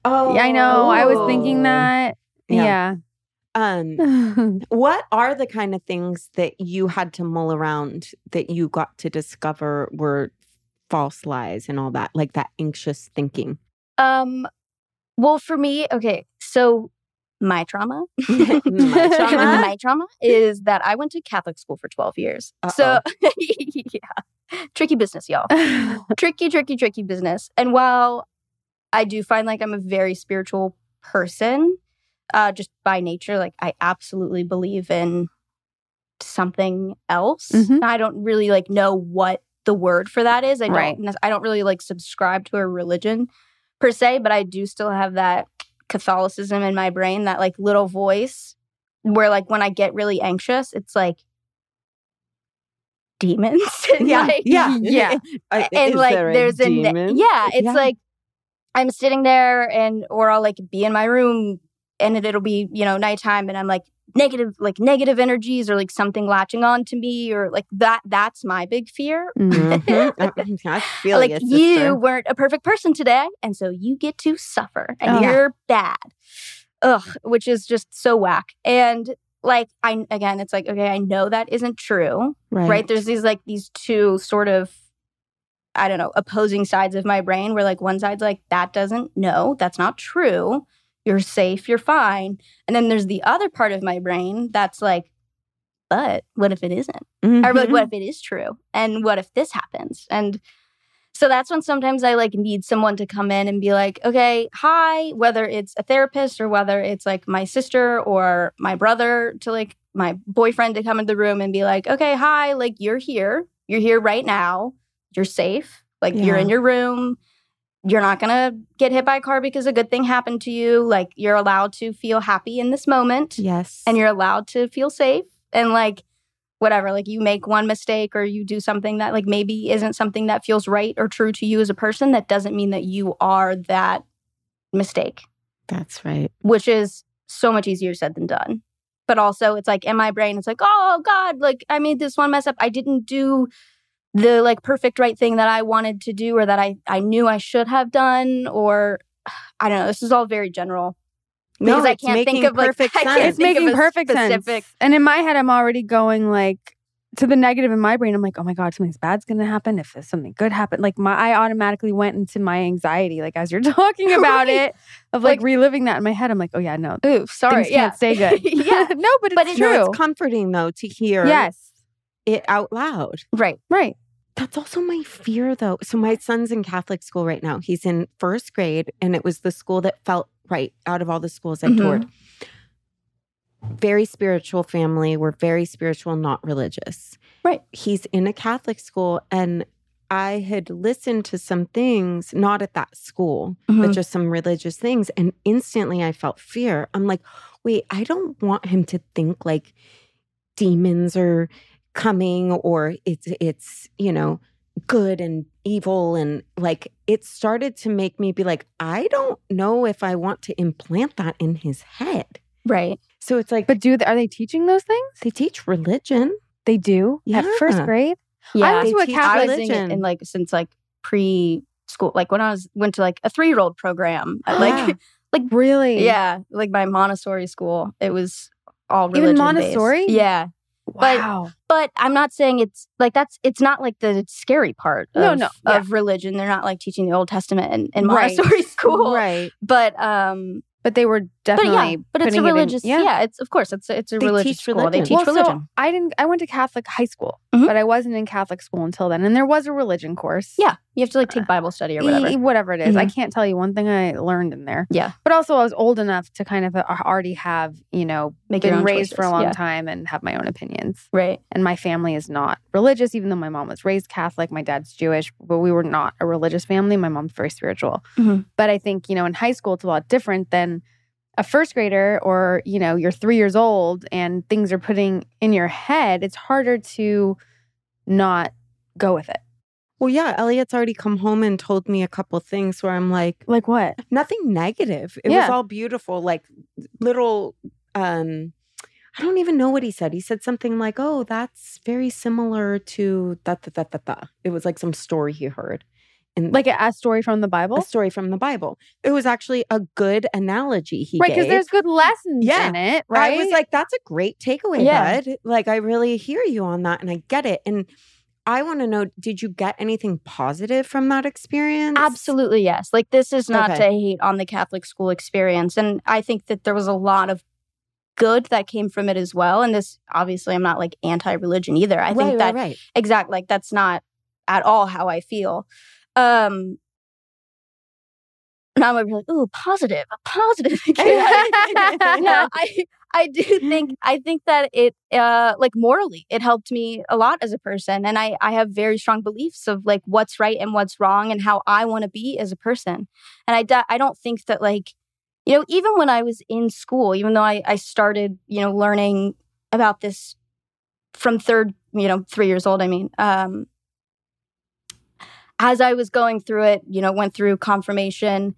Oh, Yeah, i know i was thinking that Yeah. yeah, Um, what are the kind of things that you had to mull around that you got to discover were false lies and all that, like that anxious thinking? Um, well, for me, okay, so my trauma, [laughs] [laughs] My trauma? my trauma is that I went to Catholic school for 12 years. So, [laughs] yeah, tricky business, y'all. tricky, tricky, tricky business. And while I do find like I'm a very spiritual person, uh, just by nature, like I absolutely believe in something else. Mhm. I don't really like know what the word for that is. I don't. Right. I don't really like subscribe to a religion per se, but I do still have that Catholicism in my brain, that like little voice where like when I get really anxious, it's like demons. [laughs] yeah, like, yeah, yeah. [laughs] Uh, and like there there's a demon? yeah it's Yeah. like i'm sitting there and or i'll like be in my room and it, it'll be you know nighttime and i'm like negative like negative energies or like something latching on to me or like that that's my big fear [laughs] Mhm. Mhm. I feel like you, you weren't a perfect person today and so you get to suffer and Oh. you're bad ugh which is just so whack and like i again it's like okay i know that isn't true right there's these like these two sort of I don't know, opposing sides of my brain where like one side's like, that doesn't, no, that's not true. You're safe, you're fine. And then there's the other part of my brain that's like, but what if it isn't? Or like, what mm-hmm. if it is true? And what if this happens? And so that's when sometimes I like need someone to come in and be like, okay, hi, whether it's a therapist or whether it's like my sister or my brother to like my boyfriend to come into the room and be like, okay, hi, like you're here. You're here right now. You're safe. Like you're in your room. You're not going to get hit by a car because a good thing happened to you. Like you're allowed to feel happy in this moment Yes. and you're allowed to feel safe and like whatever like you make one mistake or you do something that like maybe isn't something that feels right or true to you as a person that doesn't mean that you are that mistake That's right. which is so much easier said than done but also it's like in my brain it's like oh god like i made this one mess up i didn't do the like perfect right thing that i wanted to do or that i i knew i should have done or [sighs] i don't know this is all very general No, Because I can't think making of, like, perfect [laughs] I can't sense. it's think of making a perfect specific- sense. And in my head, I'm already going like to the negative in my brain. I'm like, oh my god, something's bad's gonna happen. If there's something good happen, like my I automatically went into my anxiety. Like as you're [laughs] talking [laughs] about Right. it, of like, Like- reliving that in my head. I'm like, oh yeah, no, ooh sorry things yeah can't stay good. yeah no, but it's But it's- true. No, it's comforting though to hear yes, it out loud. right right. That's also my fear though. So my son's in Catholic school right now. He's in first grade and it was the school that felt right out of all the schools I Mhm. toured. Very spiritual family. We're very spiritual, not religious. Right. He's in a Catholic school and I had listened to some things, not at that school, but Mhm. just some religious things. And instantly I felt fear. I'm like, wait, I don't want him to think like demons are coming or it's it's, you know, good and evil and like it started to make me be like, I don't know if I want to implant that in his head. right So it's like But do they, are they teaching those things? they teach religion. They do at first grade. yeah I was a Catholic. religion. in like since like pre school like when I was went to like a three year old program [gasps] at, [laughs] like Really? yeah like my Montessori school it was all Even Montessori? yeah But- Wow. but I'm not saying it's like that's it's not like the scary part No, of, no, yeah. of religion they're not like teaching the Old Testament in, in Right. [laughs] Montessori school Right. but um but they were but yeah but it's a putting it in- religious yeah. it's of course it's a, it's a They religious teach school they religion. teach well, religion So I didn't. I went to Catholic high school, Mhm. but I wasn't in Catholic school until then. And there was a religion course. yeah you have to like take Bible study or whatever E- whatever it is. I Mhm. can't tell you one thing I learned in there. Yeah. But also, I was old enough to kind of uh, already have, you know, make been raised for a long yeah. time and have my own opinions. right And my family is not religious, even though my mom was raised Catholic. My dad's Jewish, but we were not a religious family. My mom's very spiritual. Mhm. But I think, you know, in high school, it's a lot different than a first grader or, you know, you're three years old and things are putting in your head. It's harder to not go with it. Well, yeah, Elliot's already come home and told me a couple things where I'm like, Like what? nothing negative. It was all beautiful, like little um I don't even know what he said. He said something like, "Oh, that's very similar to that that that that da." It was like some story he heard. And Like a, a story from the Bible? a story from the Bible. It was actually a good analogy he Right, because there's good lessons Yeah. in it, right? I was like, that's a great takeaway, Yeah. bud. Like, I really hear you on that and I get it. And I want to know, did you get anything positive from that experience? Absolutely, yes. Like this is not Okay. to hate on the Catholic school experience. And I think that there was a lot of good that came from it as well. And this obviously I'm not like anti-religion either. I right, think that right, right. exact like that's not at all how I feel. Um now I'm like, ooh, positive, [laughs] [laughs] [laughs] no, I I do think I think that it uh like morally it helped me a lot as a person and I I have very strong beliefs of like what's right and what's wrong and how I want to be as a person. And I I don't think that like you know even when I was in school even though I I started, you know, learning about this from third, you know, 3 years old I mean, um as I was going through it, you know, went through confirmation,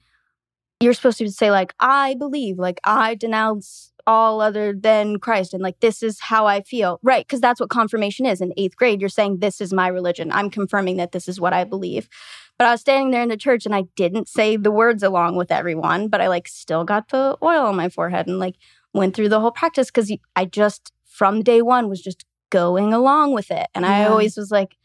you're supposed to say like I believe, like I denounce all other than Christ and like this is how I feel. Right, because that's what confirmation is. In 8th grade, you're saying this is my religion. I'm confirming that this is what I believe. But I was standing there in the church and I didn't say the words along with everyone, but I like still got the oil on my forehead and like went through the whole practice cuz I just from day 1 was just going along with it. And I always was like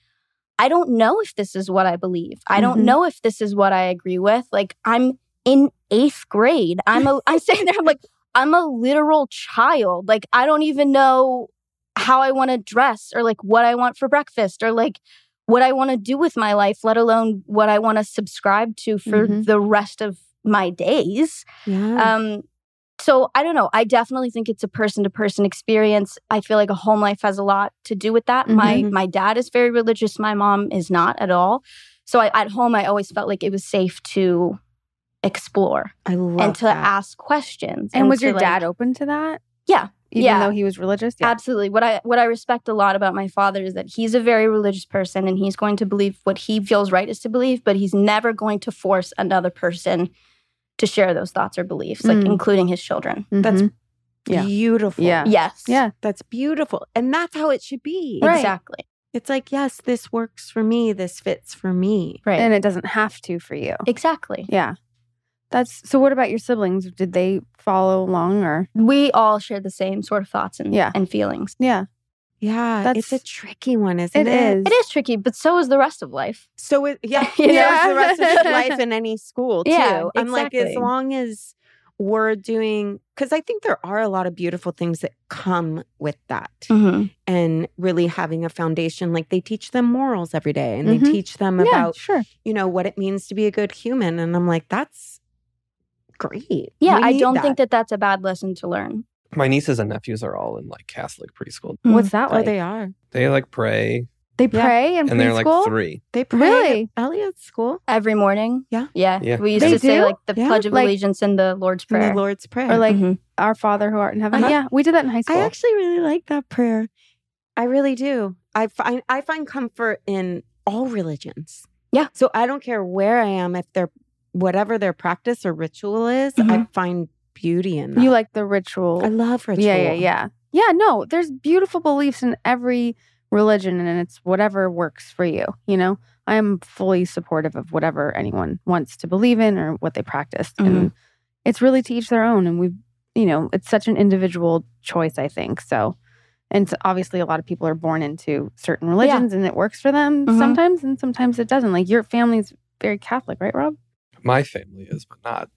I don't know if this is what I believe. I don't Mhm. know if this is what I agree with. Like I'm in eighth grade. I'm a I'm [laughs] sitting there, I'm like, I'm a literal child. Like I don't even know how I want to dress or like what I want for breakfast or like what I want to do with my life, let alone what I want to subscribe to for Mhm. the rest of my days. Yeah. Um, so I don't know. I definitely think it's a person to person experience. I feel like a home life has a lot to do with that. My Mhm. my dad is very religious. My mom is not at all. So I, at home, I always felt like it was safe to explore I love and to that. ask questions. And was your like- dad open to that? Yeah. Even Yeah. though he was religious? Yeah. Absolutely. What I what I respect a lot about my father is that he's a very religious person and he's going to believe what he feels right is to believe, but he's never going to force another person to share those thoughts or beliefs, like Mm. including his children. That's Mhm. yeah. beautiful. Yeah. Yes. Yeah. That's beautiful. And that's how it should be. Right. Exactly. It's like, yes, this works for me. This fits for me. Right. And it doesn't have to for you. exactly. Yeah. That's so what about your siblings? Did they follow along or We all share the same sort of thoughts and, Yeah. and feelings. Yeah. Yeah. it's a tricky one, isn't It it? is. It is tricky, but so is the rest of life. So it, yeah, [laughs] You yeah. know? the rest of [laughs] life in any school too. Yeah, I'm like, as long as we're doing, because I think there are a lot of beautiful things that come with that, Mm-hmm. and really having a foundation. Like they teach them morals every day, and Mhm. they teach them yeah, about sure. you know what it means to be a good human. And I'm like, that's great. Yeah, I don't think that that's a bad lesson to learn. My nieces and nephews are all in like Catholic preschool. Mm. What's that Oh, they are. They like pray They Yeah. pray in and they're preschool? like three. They pray Really? at Elliot's school Every morning. Yeah. Yeah. Yeah. We used They to say like the Yeah. Pledge of Like- Allegiance and the Lord's in Prayer. the Lord's Prayer. Or like Mhm. Our Father who art in heaven. Uh-huh. Yeah, we did that in high school. I actually really like that prayer. I really do. I find I find comfort in all religions. Yeah. So I don't care where I am if they're whatever their practice or ritual is, I Mhm. find beauty in that. you like the ritual. I love ritual. Yeah, yeah, yeah. Yeah, no, there's beautiful beliefs in every religion and it's whatever works for you, you know? I am fully supportive of whatever anyone wants to believe in or what they practice. And it's really to each their own and we you know, it's such an individual choice, I think. So and so obviously a lot of people are born into certain religions and it works for them Mhm. sometimes and sometimes it doesn't. Like your family's very Catholic, right, Rob? My family is, but not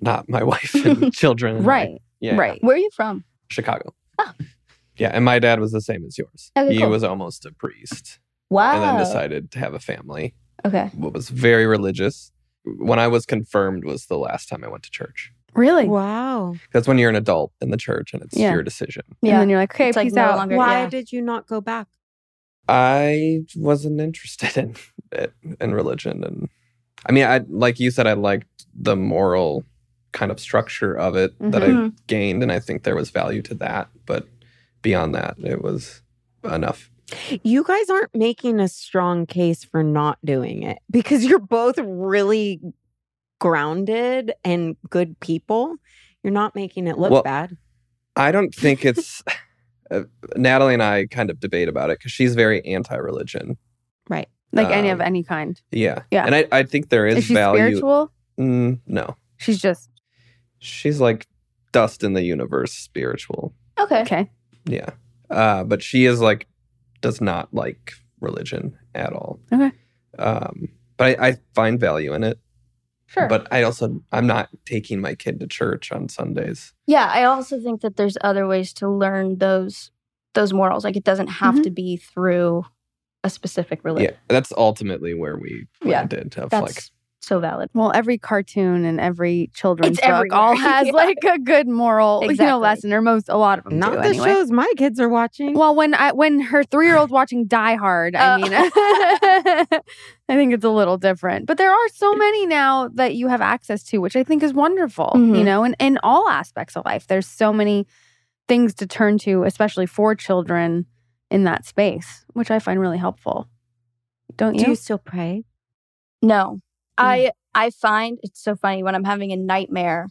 not my [laughs] wife and [laughs] children. and I. Right. Yeah. Right. Where are you from? Chicago. Oh. Yeah, and my dad was the same as yours. Okay, he cool. was almost a priest Wow. and then decided to have a family. Okay. What was very religious. When I was confirmed was the last time I went to church. Really? Wow. That's when you're an adult in the church and it's Yeah. your decision. And Yeah. then you're like, okay, It's like peace no out. longer- Why yeah. did you not go back? I wasn't interested [laughs] in it in religion and I mean I like you said I liked the moral kind of structure of it that I Mhm. gained and I think there was value to that but beyond that it was enough. You guys aren't making a strong case for not doing it because you're both really grounded and good people. You're not making it look Well, bad. I don't think it's [laughs] uh, Natalie and I kind of debate about it cuz she's very anti-religion. Right. Like any of Um, any kind. Yeah. Yeah. And I, I think there is, Is she value spiritual? Mm, no. She's just She's like dust in the universe spiritual. Okay. okay. Yeah. Uh, but she is like, does not like religion at all. Okay. Um, but I, I find value in it. Sure. But I also, I'm not taking my kid to church on Sundays. yeah, I also think that there's other ways to learn those those morals. Like it doesn't have Mhm. to be through a specific religion. Yeah. That's ultimately where we Yeah. landed of That's like, so valid. Well, every cartoon and every children's It's book all [laughs] has Yeah. like a good moral, you know, lesson, or most a lot of them Not do the anyway. shows my kids are watching. Well, when I when her three year old's [laughs] watching Die Hard, I Oh. mean, [laughs] I think it's a little different. But there are so many now that you have access to, which I think is wonderful. You Mhm. know, and in all aspects of life, there's so many things to turn to, especially for children in that space, which I find really helpful. Don't you? Do you? you still pray? No. I mm. I find it's so funny when I'm having a nightmare,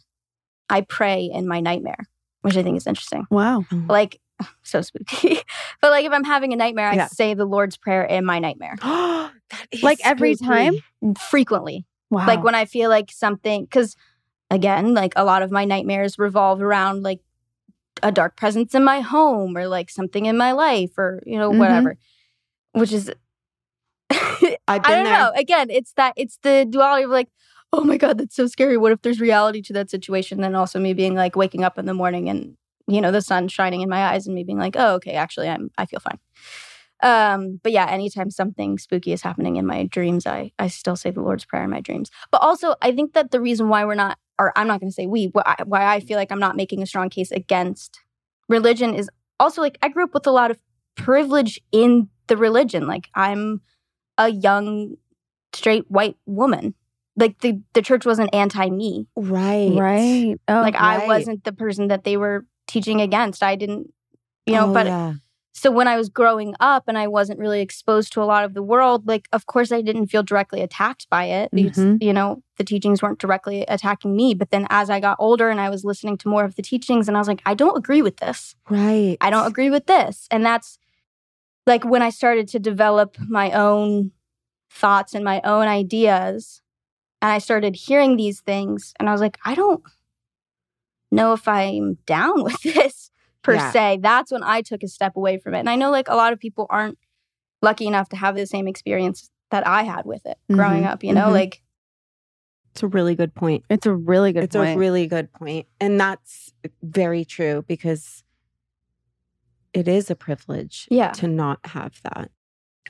I pray in my nightmare, which I think is interesting. wow. Mm. Like [laughs] so spooky. but like if I'm having a nightmare, I say the Lord's Prayer in my [gasps] nightmare. that is Like every spooky. time? Frequently. Wow. Like when I feel like something cuz again, like a lot of my nightmares revolve around like a dark presence in my home or like something in my life or you know Mhm. whatever. Which is [laughs] I've I don't there. know. Again, it's that it's the duality of like, oh my god, that's so scary. What if there's reality to that situation? Then also me being like waking up in the morning and you know the sun shining in my eyes and me being like, oh okay, actually I'm I feel fine. Um, but yeah, anytime something spooky is happening in my dreams, I I still say the Lord's Prayer in my dreams. But also, I think that the reason why we're not, or I'm not going to say we, why I, why I feel like I'm not making a strong case against religion is also like I grew up with a lot of privilege in the religion. Like I'm a young straight white woman. Like the the church wasn't anti me. Right. Right. Oh, Like I wasn't the person that they were teaching against. I didn't, you know. Oh, but yeah. So when I was growing up and I wasn't really exposed to a lot of the world, like of course I didn't feel directly attacked by it because Mhm. you know the teachings weren't directly attacking me. But then as I got older and I was listening to more of the teachings, and I was like, I don't agree with this. right. I don't agree with this. And that's like when I started to develop my own thoughts and my own ideas. And I started hearing these things, and I was like, I don't know if I'm down [laughs] with this per Yeah. se. That's when I took a step away from it. And I know like a lot of people aren't lucky enough to have the same experience that I had with it growing Mhm. up, you know, Mhm. like It's a really good point. It's a really good point. it's point. a really good point. And that's very true because it is a privilege Yeah. to not have that.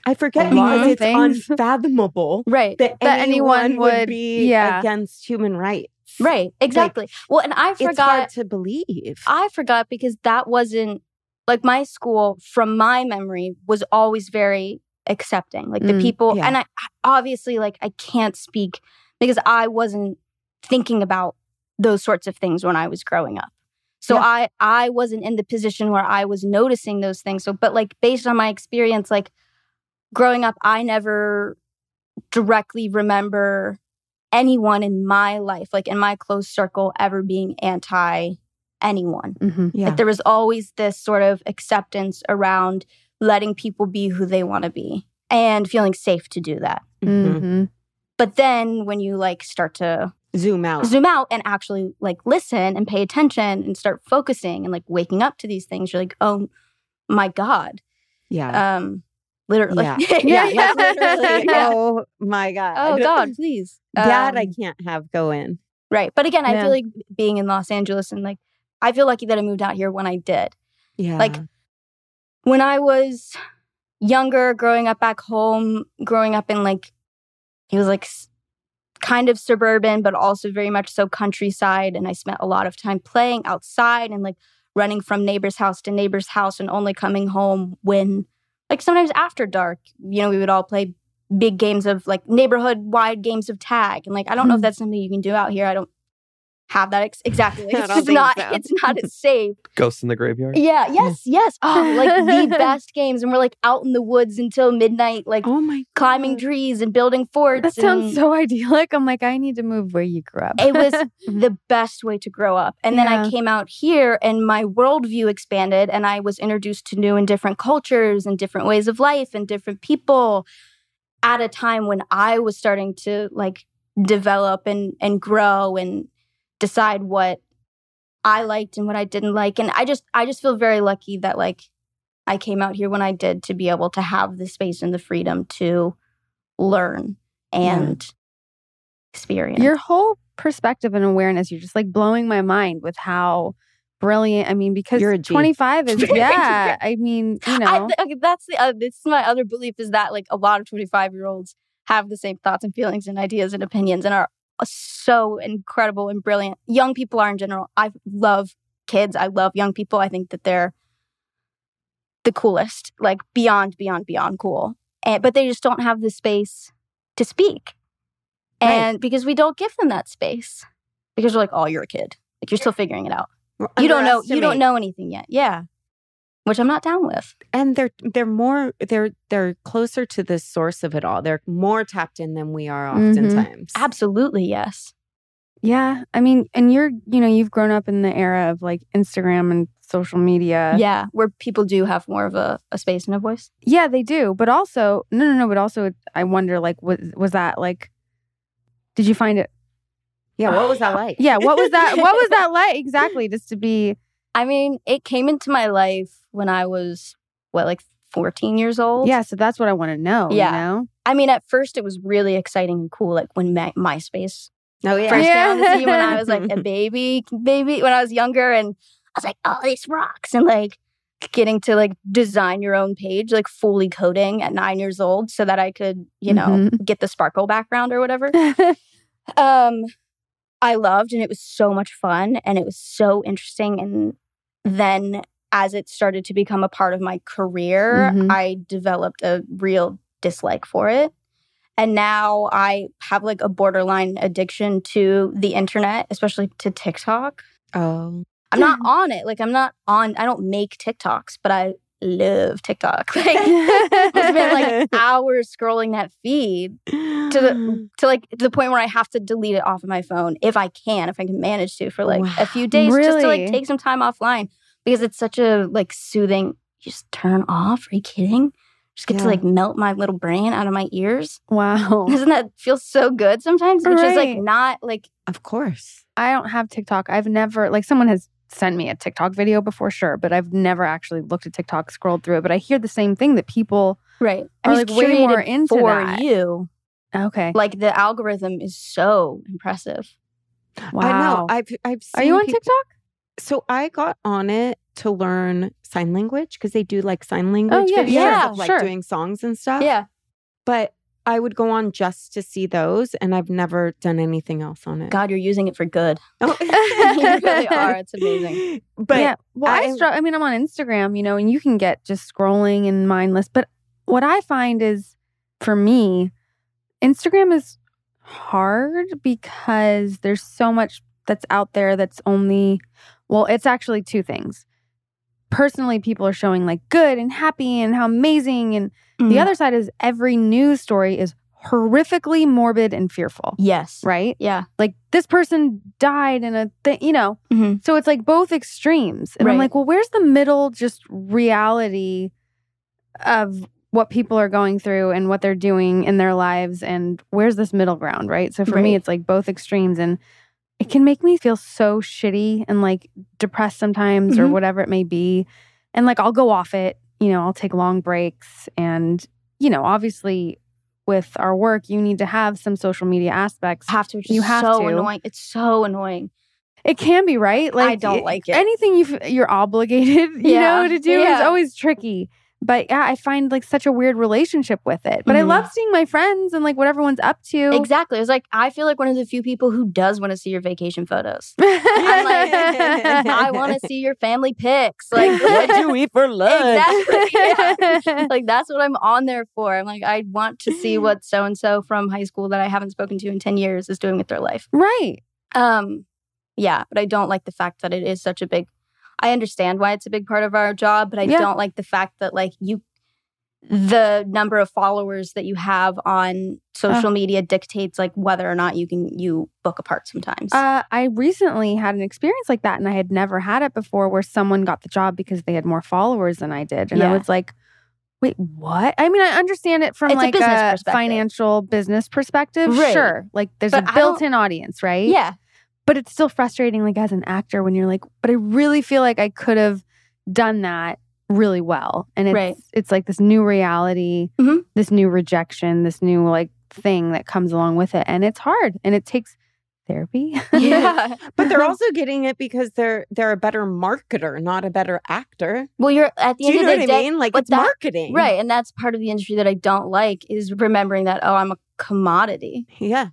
I forget because it's things. unfathomable right. that, That anyone, anyone would, would- be yeah. against human rights. Right. Exactly. well, and I It's hard forgot to believe. I forgot because that wasn't like my school from my memory was always very accepting. Like the Mm, people yeah. and I obviously like I can't speak because I wasn't thinking about those sorts of things when I was growing up. So Yeah. I I wasn't in the position where I was noticing those things. So but like based on my experience like growing up I never directly remember anyone in my life like in my close circle ever being anti anyone. Mhm. yeah. Like there was always this sort of acceptance around letting people be who they want to be and feeling safe to do that. Mhm. Mhm. But then when you like start to Zoom out. zoom out and actually like listen and pay attention and start focusing and like waking up to these things, you're like, oh my God. Yeah. Um literally. [laughs] Yeah. yeah, Yeah. literally. [laughs] yeah. Oh my God. Oh God, please. That I Um, can't have go in. Right. But again, I feel like being in Los Angeles and like I feel lucky that I moved out here when I did. Yeah. Like when I was younger, growing up back home, growing up in like, it was like kind of suburban, but also very much so countryside. And I spent a lot of time playing outside and like running from neighbor's house to neighbor's house and only coming home when, like, sometimes after dark, you know, we would all play big games of like neighborhood wide games of tag. And like, I don't know if hmm. that's something you can do out here. I don't have that ex- exactly. Like, [laughs] I it's don't just think not, so. it's not as safe. [laughs] Ghosts in the graveyard. Yeah, yes, yes. Oh, like the [laughs] best games. And we're like out in the woods until midnight, like oh my climbing trees and building forts. That sounds and so idyllic. I'm like, I need to move where you grew up. It was mm-hmm. the best way to grow up. And then I came out here and my worldview expanded and I was introduced to new and different cultures and different ways of life and different people at a time when I was starting to like develop and and grow and decide what I liked and what I didn't like. And I just I just feel very lucky that like I came out here when I did to be able to have the space and the freedom to learn and experience. Your whole perspective and awareness, you're just like blowing my mind with how brilliant. I mean, because You're a G. 25 is, [laughs] yeah. I mean, you know, I, th- okay, that's the uh, this is my other belief is that like a lot of 25 year olds have the same thoughts and feelings and ideas and opinions and are so incredible and brilliant. Young people are in general. I love kids. I love young people. I think that they're the coolest, like beyond, beyond, beyond cool. And but they just don't have the space to speak, Right. and because we don't give them that space, because we're like, oh, you're a kid. Like you're still figuring it out. You don't know. You don't know anything yet. Yeah, which I'm not down with. and they're they're more they're they're closer to the source of it all. They're more tapped in than we are Mhm. oftentimes. Absolutely, yes. yeah. I mean, and you're, you know, you've grown up in the era of like Instagram and social media. yeah, where people do have more of a, a space and a voice. Yeah, they do. But also, no, no, no. But also, I wonder, like, was was that like? Did you find it? Yeah, what was that [sighs] like? Yeah, what was that? what was that [laughs] like exactly? Just to be, I mean, it came into my life when I was what, like 14 years old. yeah. So that's what I want to know. Yeah. You know? I mean, at first it was really exciting and cool, like when My- MySpace Oh yeah. first Yeah. came on the scene when I was like a [laughs] baby, baby, when I was younger, and I was like, oh, this rocks, and like getting to like design your own page, like fully coding at nine years old, so that I could, you know, Mhm. get the sparkle background or whatever. [laughs] um, I loved, and it was so much fun, and it was so interesting, and then as it started to become a part of my career, Mhm. I developed a real dislike for it. And now I have like a borderline addiction to the internet, especially to TikTok. Oh. I'm not [laughs] on it. Like I'm not on I don't make TikToks, but I love TikTok. [laughs] Like I spend like [laughs] hours scrolling that feed to the [gasps] to like to the point where I have to delete it off of my phone if I can, if I can manage to for like a few days just to like take some time offline because it's such a like soothing. You just turn off. Are you kidding? Just get to like melt my little brain out of my ears. wow. Doesn't that feel so good sometimes? Which is like not like Of course. I don't have TikTok. I've never like someone has sent me a TikTok video before, sure, but I've never actually looked at TikTok, scrolled through it. But I hear the same thing that people right. Are, it's like, way more into for that. you. okay. Like the algorithm is so impressive. Wow. I know. I've I've Are you on peop- TikTok? So I got on it to learn sign language because they do like sign oh, language yeah, videos yeah, of like sure. doing songs and stuff. Yeah. But I would go on just to see those and I've never done anything else on it. God, you're using it for good. [laughs] Oh. [laughs] you really are. It's amazing. But yeah. Well, I, I- str- I mean, I'm on Instagram, you know, and you can get just scrolling and mindless. But what I find is, for me, Instagram is hard because there's so much that's out there that's only, well, it's actually two things. Personally, people are showing like good and happy and how amazing. And Mm. the other side is every news story is horrifically morbid and fearful, yes. right? Yeah. Like this person died in a thing, you know. Mhm. So it's like both extremes. And I'm like, well, where's the middle just reality of what people are going through and what they're doing in their lives and where's this middle ground, right? So for me it's like both extremes and it can make me feel so shitty and like depressed sometimes or Mhm. whatever it may be. And like I'll go off it, you know, I'll take long breaks and you know, obviously with our work you need to have some social media aspects. Have to. You have so to. annoying. It's so annoying. It can be right. Like I don't it- like it. Anything you you're obligated, [laughs] you Yeah. know, to do is always tricky. But yeah, I find like such a weird relationship with it. But I Mhm. love seeing my friends and like what everyone's up to. Exactly. It's like I feel like one of the few people who does want to see your vacation photos. [laughs] I'm I want to see your family pics. Like [laughs] What'd you eat for lunch? Exactly. Yeah. [laughs] like that's what I'm on there for. I'm like, I want to see what so and so from high school that I haven't spoken to in 10 years is doing with their life. right. Um, yeah, but I don't like the fact that it is such a big I understand why it's a big part of our job, but I Yeah. don't like the fact that like you the number of followers that you have on social media dictates like whether or not you can you book a part sometimes. Uh, I recently had an experience like that, and I had never had it before, where someone got the job because they had more followers than I did, and I was like, "Wait, what?" I mean, I understand it from It's a like business a, financial business perspective, Right. sure. Like, there's But a built-in audience, right? yeah. But it's still frustrating like as an actor when you're like but i really feel like i could have done that really well and it's Right. it's like this new reality Mhm. this new rejection this new like thing that comes along with it and it's hard and it takes therapy Yeah. [laughs] But they're [laughs] also getting it because they're they're a better marketer, not a better actor. well, you're at the Do end you know of what the I day, mean? Like but it's that- marketing. right? And that's part of the industry that I don't like is remembering that oh, I'm a commodity. Yeah.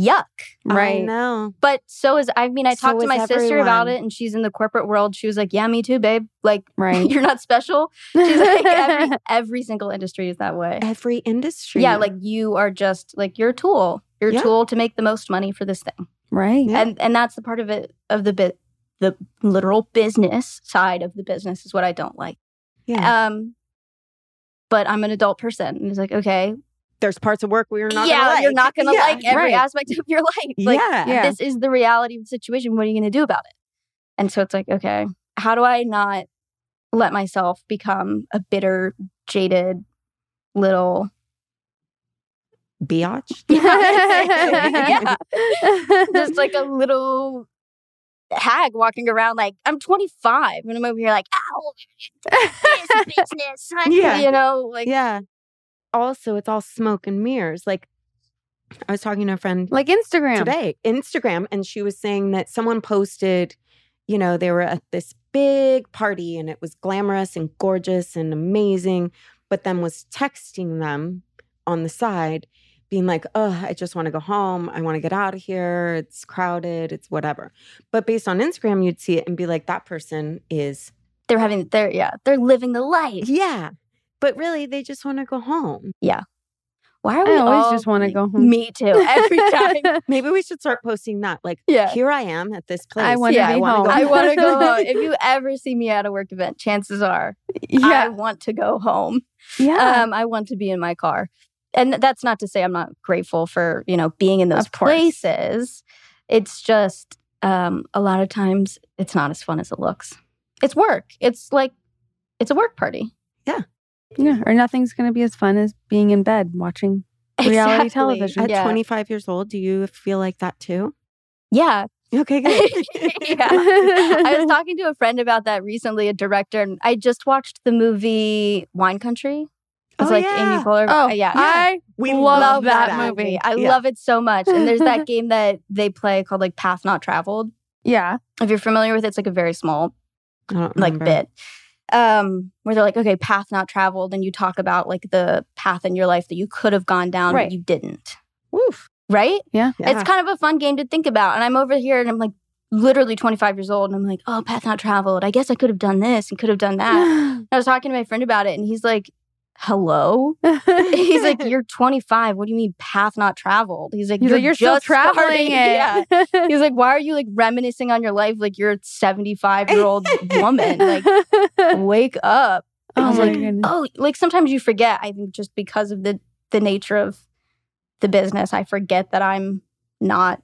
Yuck. Right. I know. But so is I mean, I So talked to is my sister about it, and she's in the corporate world. She was like, "Yeah, me too, babe. Like, [laughs] right you're not special." She's like, every, [laughs] every single industry is that way. Every industry. Yeah, like you are just like you're a tool. You're Yeah. tool to make the most money for this thing, right Yeah. and and that's the part of it of the bit the literal business side of the business is what I don't like. yeah. Um, but I'm an adult person, and it's like, okay, There's parts of work where you're not yeah, gonna like. you're not gonna Yeah, like every right. aspect of your [laughs] life. Like, yeah. Yeah. this is the reality of the situation. What are you going to do about it? And so it's like, okay, how do I not let myself become a bitter, jaded little? Biatch. [laughs] [laughs] yeah, just like a little hag walking around like I'm 25 and I'm over here like, ow, this business, Yeah. you know, like Yeah. Also it's all smoke and mirrors. Like I was talking to a friend Like Instagram. today, Instagram, and she was saying that someone posted, you know, they were at this big party and it was glamorous and gorgeous and amazing, but then was texting them on the side, being like, oh, I just want to go home. I want to get out of here. It's crowded. It's whatever. But based on Instagram, you'd see it and be like, that person is, They're having they're yeah, they're living the life. yeah. But really, they just want to go home. Yeah. Why are we I always all just want to go home. Me too. Every time. [laughs] Maybe we should start posting that. Like, Yeah. here I am at this place. I wanna Yeah, be I wanna home. go I want to go home. home. [laughs] If you ever see me at a work event, chances are I want to go home. yeah. Um, I want to be in my car. And that's not to say I'm not grateful for, you know, being in those Of course. places. It's just um, a lot of times it's not as fun as it looks. It's work. It's like it's a work party. yeah. Yeah, or nothing's going to be as fun as being in bed watching. Reality Exactly. television. At Yeah. 25 years old, do you feel like that too? Yeah. Okay, [laughs] good. yeah. I was talking to a friend about that recently, a director, and I just watched the movie Wine Country. It's Oh, like yeah. Amy Poehler. Oh, uh, yeah. I we love that movie. movie. I Yeah. love it so much. And there's that [laughs] game that they play called like Path Not Traveled. yeah. If you're familiar with it, it's like a very small like remember. bit. Um, where they're like, okay, path not traveled, and you talk about like the path in your life that you could have gone down, Right. but you didn't. Woof. Right? Yeah. It's kind of a fun game to think about. And I'm over here and I'm like literally 25 years old, and I'm like, oh, path not traveled. I guess I could have done this and could have done that. [gasps] I was talking to my friend about it, and he's like, hello? [laughs] He's like, you're 25. What do you mean path not traveled? He's like, He's you're, like, you're still traveling it. Yeah. [laughs] He's like, why are you like reminiscing on your life like you're a 75 year old [laughs] woman? Like, wake up. I oh was like, goodness. oh, like sometimes you forget. I think just because of the the nature of the business, I forget that I'm not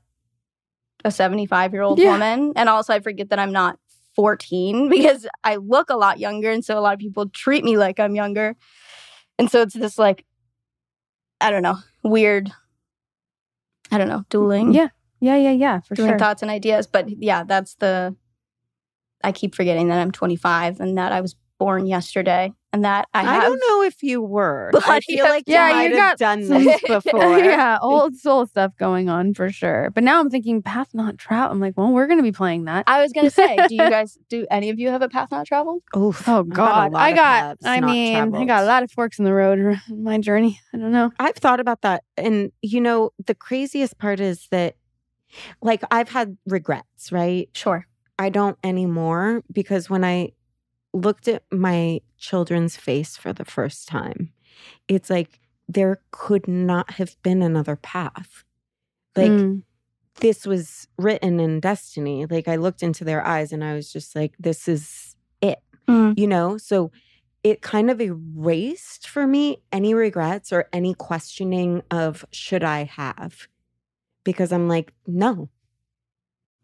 a 75 year old Yeah. woman, and also I forget that I'm not 14 because I look a lot younger, and so a lot of people treat me like I'm younger, and so it's this like, I don't know, weird. I don't know, dueling, Yeah, yeah, yeah, yeah, for dueling sure. thoughts and ideas. But yeah, that's the. I keep forgetting that I'm 25 and that I was born yesterday and that I I, don't know if you were. But [laughs] I Bloody feel like Yeah, you you might have got done this [laughs] before. yeah, old soul stuff going on for sure. But now I'm thinking path not trout. I'm like, well, we're going to be playing that. I was gonna say, do you [laughs] guys do any of you have a path not traveled? Oof, Oh I've got a God, lot I of got. paths I not mean, I got a lot of forks in the road around my journey. I don't know. I've thought about that. And, you know, the craziest part is that, like, I've had regrets, right? Sure. I don't anymore because when I looked at my children's face for the first time, it's like there could not have been another path. Like, Mm. this was written in destiny. Like, I looked into their eyes and I was just like, this is it, Mm. you know? So, it kind of erased for me any regrets or any questioning of should I have? Because I'm like, no,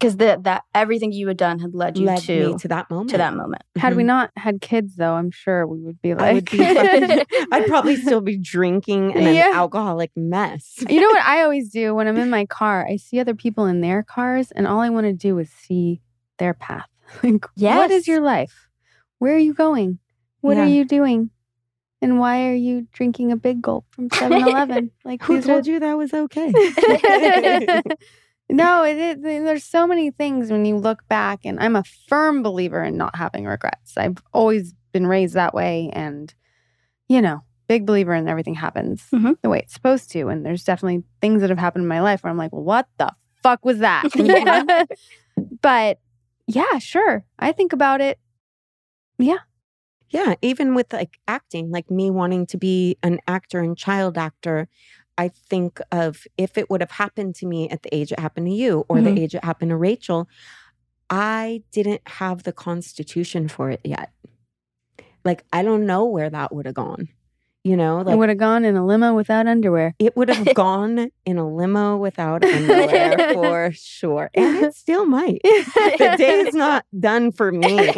Because that that everything you had done had led you led to me to that moment. to that moment. Had we Mhm. not had kids, though, I'm sure we would be like. I would be I'd probably still be drinking and an alcoholic mess. you know what I always do when I'm in my car? I see other people in their cars, and all I want to do is see their path. [laughs] Like, what Yes. is your life? Where are you going? What Yeah. are you doing? And why are you drinking a big gulp from [laughs] 7 Eleven? Like, Who told are- you that was okay? [laughs] no, it is. There's so many things when you look back, and I'm a firm believer in not having regrets. I've always been raised that way, and you know, big believer in everything happens Mhm. the way it's supposed to. And there's definitely things that have happened in my life where I'm like, well, what the fuck was that? [laughs] Yeah. [laughs] but yeah, sure. I think about it. Yeah. Yeah, even with like acting, like me wanting to be an actor and child actor, I think of if it would have happened to me at the age it happened to you or Mhm. the age it happened to Rachel, I didn't have the constitution for it yet. Like, I don't know where that would have gone. You know, like would have gone in a limo without underwear. it would have [laughs] gone in a limo without underwear [laughs] for sure. And it still might. [laughs] The day is not done for me.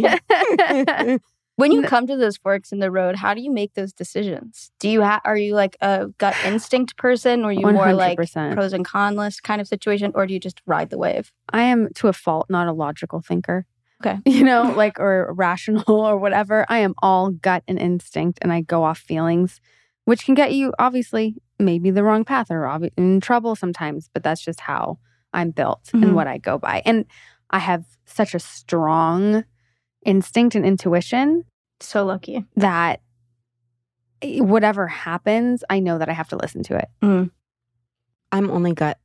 When you come to those forks in the road, how do you make those decisions? Do you have are you like a gut instinct person or you more like pros and cons list kind of situation or do you just ride the wave? I am to a fault not a logical thinker. Okay. [laughs] You know, like or rational [laughs] or whatever. I am all gut and instinct and I go off feelings. which can get you obviously maybe the wrong path or obvi- in trouble sometimes, but that's just how I'm built Mhm. and what I go by. And I have such a strong instinct and intuition So lucky. that whatever happens, I know that I have to listen to it. I'm only gut.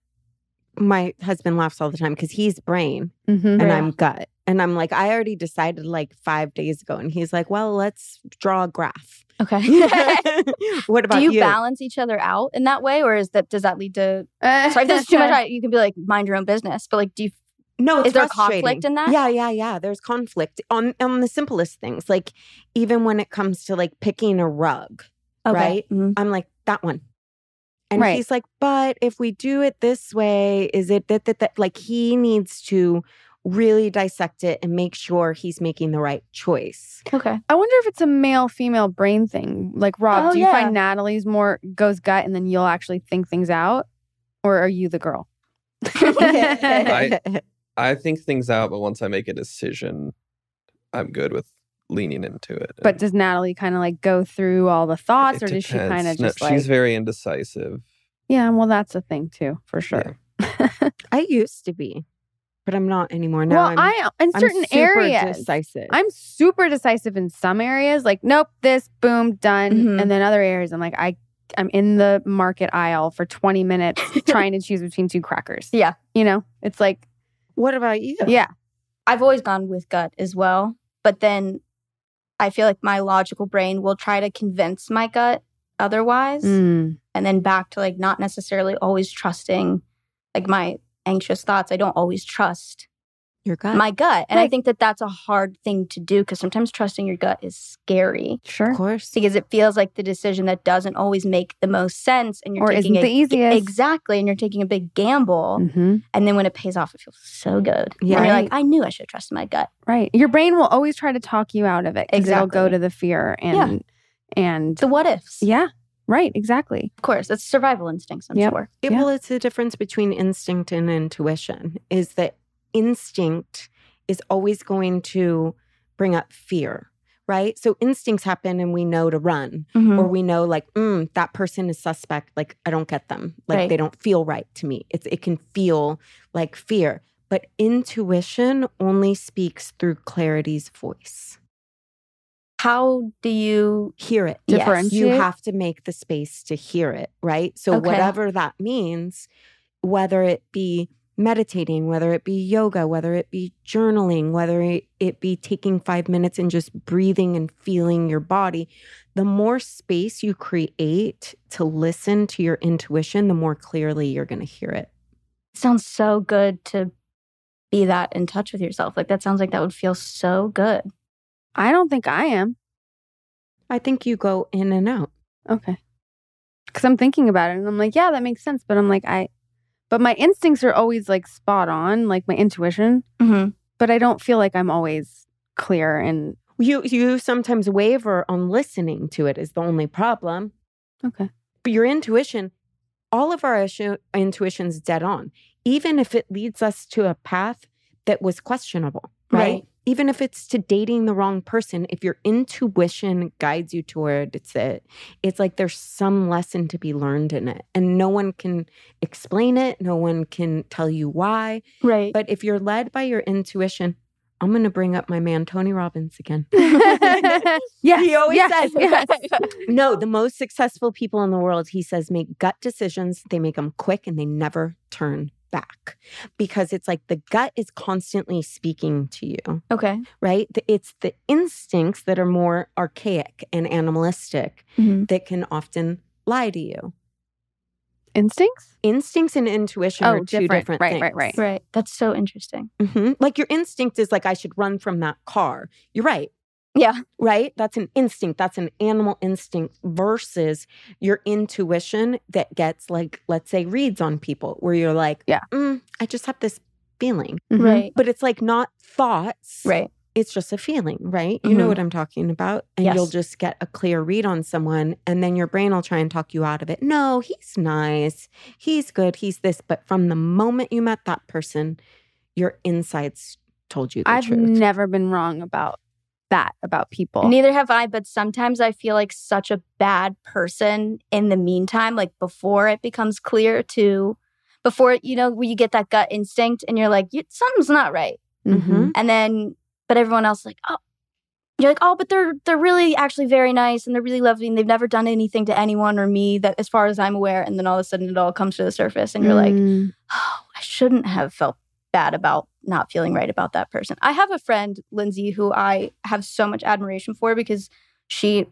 My husband laughs all the time because he's brain Mm-hmm. and Yeah. I'm gut. And I'm like, I already decided like five days ago. And he's like, well, let's draw a graph. Okay. [laughs] [laughs] what about Do you, you? balance each other out in that way, or is that does that lead to? Sorry, if there's too much. [laughs] I- You can be like mind your own business, but like, do you? No, it's Is there frustrating. conflict in that? Yeah, yeah, yeah. There's conflict on on the simplest things. Like even when it comes to like picking a rug, Okay. Right? Mhm. I'm like that one. And Right. he's like, but if we do it this way, is it that that that like he needs to really dissect it and make sure he's making the right choice. Okay. I wonder if it's a male female brain thing. Like Rob, Oh, do you yeah. find Natalie's more goes gut and then you'll actually think things out? Or are you the girl? [laughs] I- I think things out, but once I make a decision, I'm good with leaning into it. but does Natalie kind of like go through all the thoughts It or does she kind of No, just like she's very indecisive. Yeah, well that's a thing too, for sure. [laughs] I used to be, but I'm not anymore. Now well, I'm, I in I'm certain super areas decisive. I'm super decisive in some areas, like nope, this, boom, done. Mhm. And then other areas, I'm like, I, I'm in the market aisle for 20 minutes [laughs] trying to choose between two crackers. Yeah. you know, it's like, what about you? yeah, I've always gone with gut as well, but then I feel like my logical brain will try to convince my gut otherwise, Mm. and then back to like not necessarily always trusting, like my anxious thoughts. I don't always trust Your gut. my gut, and I think that that's a hard thing to do because sometimes trusting your gut is scary. sure. of course. because it feels like the decision that doesn't always make the most sense and you're Or taking isn't a, the easiest. exactly and you're taking a big gamble hmm and then when it pays off it feels so good Yeah. and you're like i knew i should trust my gut Right. Your brain will always try to talk you out of it because it'll go to the fear and, and the what ifs yeah, right. Exactly. of course it's survival instincts i'm Yep. sure It, Yeah. Well, it's the difference between instinct and intuition is that instinct is always going to bring up fear, right? So instincts happen and we know to run, Mhm. or we know like, mm, that person is suspect. Like, I don't get them. Like, Right. they don't feel right to me. It's, it can feel like fear. But intuition only speaks through clarity's voice. how do you Hear it. Yes. You have to make the space to hear it, right? So, Okay. whatever that means, whether it be meditating, whether it be yoga, whether it be journaling, whether it, it be taking five minutes and just breathing and feeling your body, the more space you create to listen to your intuition, the more clearly you're going to hear it. it sounds so good to be that in touch with yourself like that sounds like that would feel so good I don't think I am. I think you go in and out. Okay. Because I'm thinking about it and I'm like, yeah, that makes sense. But I'm like, I, but my instincts are always like spot on, like my intuition. mm-hmm. But I don't feel like I'm always clear and You you sometimes waver on listening to it is the only problem. okay. But your intuition, all of our issue, intuition's dead on, even if it leads us to a path that was questionable, right? Right. Even if it's to dating the wrong person, if your intuition guides you toward it's it, it's like there's some lesson to be learned in it. And no one can explain it, no one can tell you why. right But if you're led by your intuition, I'm going to bring up my man, Tony Robbins, again. [laughs] [laughs] yes. He always yes, says- yes. No, the most successful people in the world, he says, make gut decisions. They make them quick and they never turn back because it's like the gut is constantly speaking to you, okay right? It's the instincts that are more archaic and animalistic Mhm. that can often lie to you. Instincts? Instincts and intuition Oh, are two different. different Right, things. right, right. right that's so interesting Mhm. Like your instinct is like, I should run from that car. You're right. Yeah right? That's an instinct. That's an animal instinct versus your intuition that gets like, let's say, reads on people where you're like, Yeah. "Mm, I just have this feeling. Mhm. right But it's like not thoughts. right It's just a feeling, right? You know Mhm. what I'm talking about. And you'll just get a clear read on someone. And then your brain will try and talk you out of it. No, he's nice. He's good. He's this. But from the moment you met that person, your insides told you the I've truth. never been wrong about that about people. Neither have I, but sometimes I feel like such a bad person in the meantime, like before it becomes clear to, before, you know, where you get that gut instinct and you're like, something's not right. Mhm. And then, but everyone else is like, oh, you're like, oh, but they're they're really actually very nice and they're really lovely and they've never done anything to anyone or me that, as far as I'm aware. And then all of a sudden, it all comes to the surface, and you're like, Mm. oh, I shouldn't have felt bad about not feeling right about that person. I have a friend, Lindsay, who I have so much admiration for because she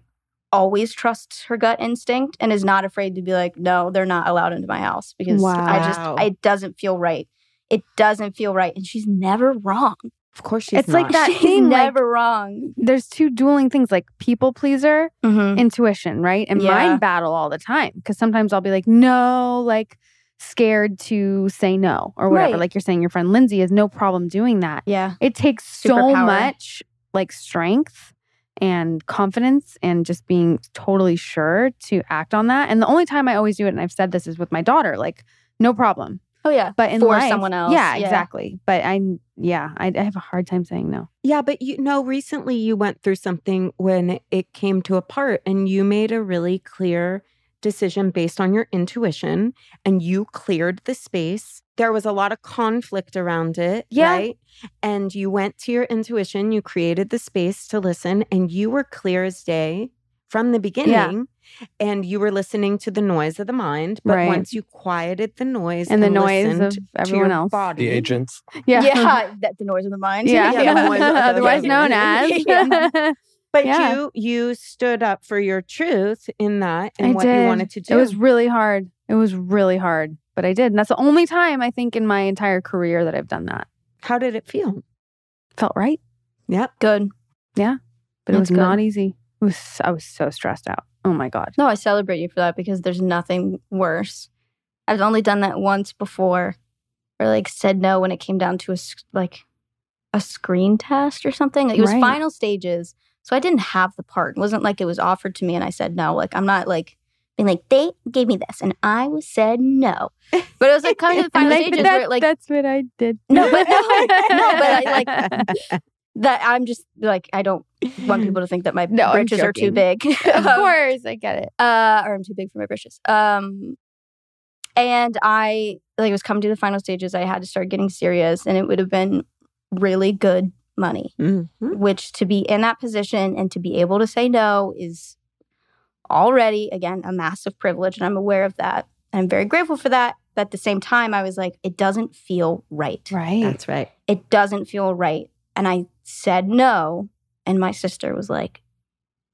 always trusts her gut instinct and is not afraid to be like, no, they're not allowed into my house because I just, it doesn't feel right. It doesn't feel right. And she's never wrong. Of course, she's It's like that she's thing, like- never wrong. There's two dueling things like people pleaser, Mm-hmm. intuition, right? And Yeah. mine battle all the time because sometimes I'll be like, no, like scared to say no or whatever. Right. Like you're saying, your friend Lindsay has no problem doing that. Yeah. It takes so much like strength and confidence and just being totally sure to act on that. And the only time I always do it, and I've said this, is with my daughter. Like, no problem. Oh, yeah. But in For life, someone else, yeah, yeah. exactly. But I, yeah, I, I have a hard time saying no. Yeah, but you know, recently you went through something when it came to a part and you made a really clear decision based on your intuition and you cleared the space. There was a lot of conflict around it, Yeah. right? And you went to your intuition, you created the space to listen, and you were clear as day from the beginning. And you were listening to the noise of the mind. But Right. once you quieted the noise And the noise listened of to everyone your else. body, The agents. Yeah. Yeah. [laughs] That, the noise of the mind. Yeah. Yeah, the noise of [laughs] the Otherwise known [laughs] as. Yeah. But Yeah. you you stood up for your truth in that and I what did. you wanted to do. It was really hard. It was really hard, but I did. And that's the only time I think in my entire career that I've done that. How did it feel? Felt right, Yep. Good. Yeah. But it That's was good. not easy. It was. I was so stressed out. Oh my god. No, I celebrate you for that because there's nothing worse. I've only done that once before, or like said no when it came down to a s- like a screen test or something. It was Right. final stages, so I didn't have the part. It wasn't like it was offered to me and I said no. Like I'm not like being like they gave me this and I was said no. But it was like kind of the [laughs] final like, stages that- where like that's what I did. No, but no, [laughs] no, but I, [laughs] like- that. I'm just like I don't want people to think that my No, britches are too big. of Um, course, I get it. uh, or I'm too big for my britches. Um, and I like it was coming to the final stages. I had to start getting serious, and it would have been really good money. Mhm. Which to be in that position and to be able to say no is already again a massive privilege, and I'm aware of that. And I'm very grateful for that. But at the same time, I was like, it doesn't feel right. Right. That's right. It doesn't feel right. And I said no, and my sister was like,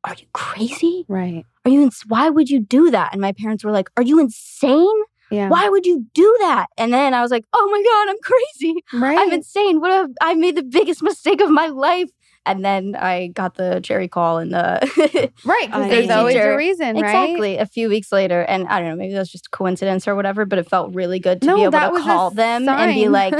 "Are you crazy?" right. are you ins- why would you do that and my parents were like are you insane Yeah. why would you do that and then i was like oh my god i'm crazy Right. i'm insane what have i made the biggest mistake of my life and then i got the cherry call and the [laughs] right. Because there's know. always a reason, right? exactly a few weeks later and i don't know maybe that's just coincidence or whatever but it felt really good to No, be able to call them and be like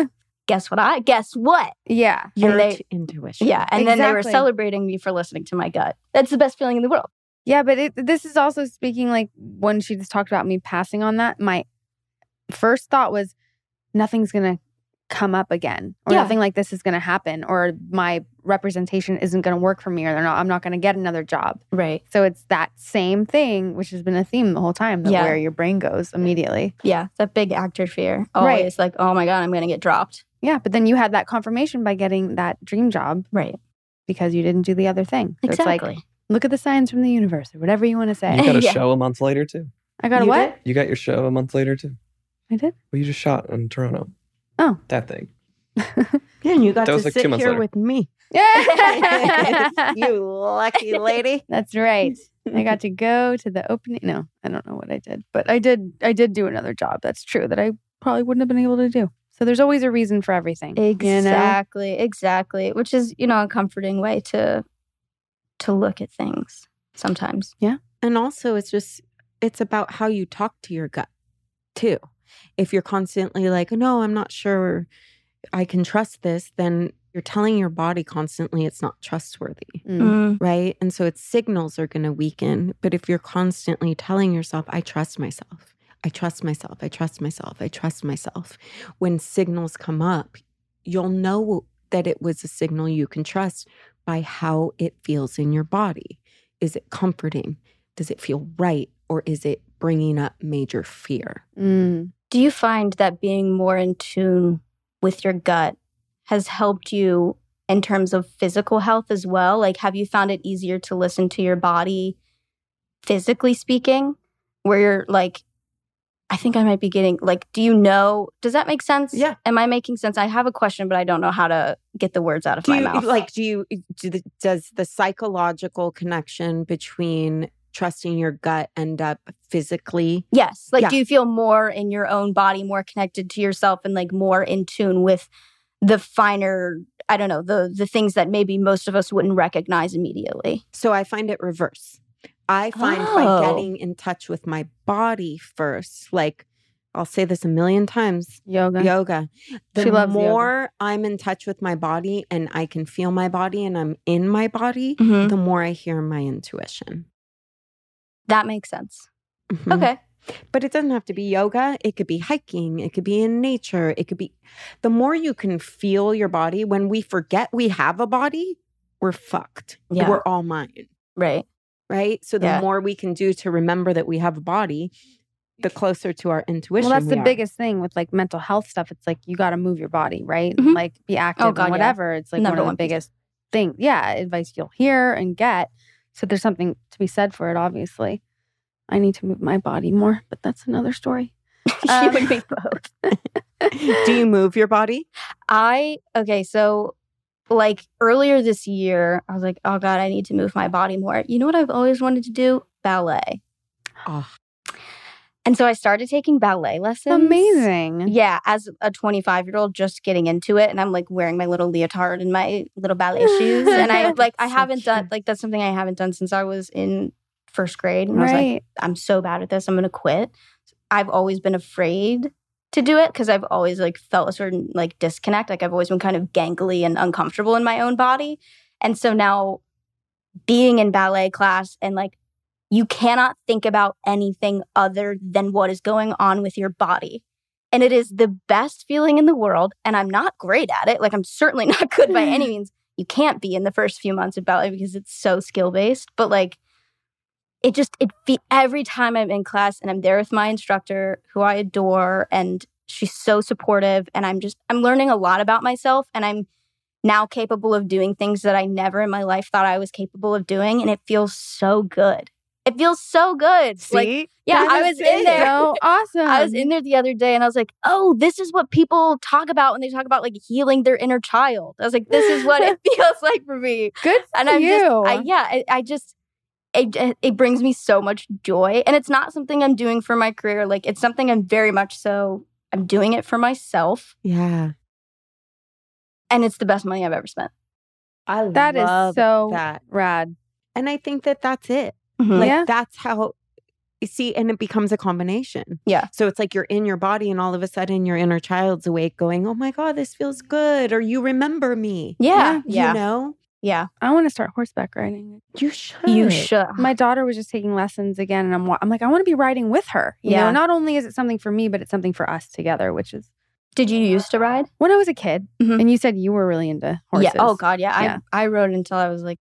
guess what i guess what Yeah. Your they- intuition. yeah and then they were celebrating me for listening to my gut that's the best feeling in the world Yeah, but it, this is also speaking like when she just talked about me passing on that. My first thought was nothing's gonna come up again, or Yeah. nothing like this is gonna happen, or my representation isn't gonna work for me, or they're not. I'm not gonna get another job. right So it's that same thing, which has been a theme the whole time. That Yeah. where your brain goes immediately. yeah that big actor fear Right. always like oh my god i'm gonna get dropped Yeah, but then you had that confirmation by getting that dream job right because you didn't do the other thing. So exactly it's like look at the signs from the universe, or whatever you want to say. You got a [laughs] Yeah. show a month later too. I got a You what? You got your show a month later too. I did. Well, you just shot in Toronto. Oh. that thing. [laughs] Yeah, and you got That to was like two sit months here later. with me. Yeah. [laughs] [laughs] you lucky lady. That's right. I got to go to the opening. No, I don't know what I did, but I did. I did do another job. That's true. That I probably wouldn't have been able to do. So there's always a reason for everything. you know? Exactly, exactly. Which is, you know, a comforting way to to look at things sometimes. Yeah. And also, it's just, it's about how you talk to your gut too. If you're constantly like, no, I'm not sure I can trust this, then you're telling your body constantly it's not trustworthy. Mm. right? And so its signals are going to weaken. But if you're constantly telling yourself, I trust myself, I trust myself, I trust myself, I trust myself, when signals come up, you'll know that it was a signal you can trust by how it feels in your body. Is it comforting? Does it feel right? Or is it bringing up major fear? Mm. Do you find that being more in tune with your gut has helped you in terms of physical health as well? Like, have you found it easier to listen to your body physically speaking, where you're like, I think I might be getting like, do you know? Does that make sense? Yeah. Am I making sense? I have a question, but I don't know how to get the words out of Do my you mouth. like do you do the, does the psychological connection between trusting your gut end up physically? Yes. Like, Yeah. do you feel more in your own body, more connected to yourself, and like more in tune with the finer, I don't know, the the things that maybe most of us wouldn't recognize immediately? So I find it reverse. I find Oh. by getting in touch with my body first, like I'll say this a million times, Yoga. yoga. The She loves yoga. more I'm in touch with my body and I can feel my body and I'm in my body, Mm-hmm. the more I hear my intuition. That makes sense. Mhm. Okay. But it doesn't have to be yoga. It could be hiking. It could be in nature. It could be the more you can feel your body. When we forget we have a body, we're fucked. Yeah. We're all mine. Right. Right. So the Yeah. more we can do to remember that we have a body, the closer to our intuition. Well, that's we the are. biggest thing with like mental health stuff. It's like you got to move your body, right? Mhm. Like be active Oh, God, and whatever. It's like Number one of the piece. biggest things. Yeah, advice you'll hear and get. So there's something to be said for it. Obviously, I need to move my body more, but that's another story. [laughs] you Um, and me both. [laughs] do you move your body? I okay, so like earlier this year, I was like, oh god, I need to move my body more. You know what I've always wanted to do? Ballet. Oh, And so I started taking ballet lessons. Amazing. Yeah, as a 25 year old, just getting into it, and I'm like wearing my little leotard and my little ballet shoes, and I [laughs] like I haven't done like that's something I haven't done since I was in first grade, and I was like, Right. I'm so bad at this, I'm gonna quit. I've always been afraid to do it because I've always like felt a certain like disconnect, like I've always been kind of gangly and uncomfortable in my own body, and so now being in ballet class and like you cannot think about anything other than what is going on with your body. And it is the best feeling in the world. And I'm not great at it. Like, I'm certainly [laughs] not good by any [laughs] means. You can't be in the first few months of ballet because it's so skill based. But like, it just, it fe- every time I'm in class and I'm there with my instructor who I adore and she's so supportive. And I'm just, I'm learning a lot about myself. And I'm now capable of doing things that I never in my life thought I was capable of doing. And it feels so good. It feels so good. Like, see? yeah, I was in there. So awesome. I was in there the other day and I was like, oh, this is what people talk about when they talk about like healing their inner child. I was like, this is what it [laughs] [laughs] feels like for me. Good And I'm you. just, I, yeah, I, I just, it, it- it brings me so much joy. And it's not something I'm doing for my career. Like, it's something I'm very much so, I'm doing it for myself. Yeah. And it's the best money I've ever spent. I That is love so that. rad. And I think that that's it. Mhm. Like Yeah. that's how you see, and it becomes a combination. Yeah. So it's like you're in your body, and all of a sudden your inner child's awake, going, "Oh my god, this feels good," or "You remember me." yeah. You Yeah. know, Yeah. I want to start horseback riding. you should. You should. My daughter was just taking lessons again, and I'm I'm like, I want to be riding with her. You Yeah. know, not only is it something for me, but it's something for us together, which is Did you used to ride? when I was a kid. Mhm. And you said you were really into horses. Yeah. Oh God. Yeah. Yeah. I I rode until I was like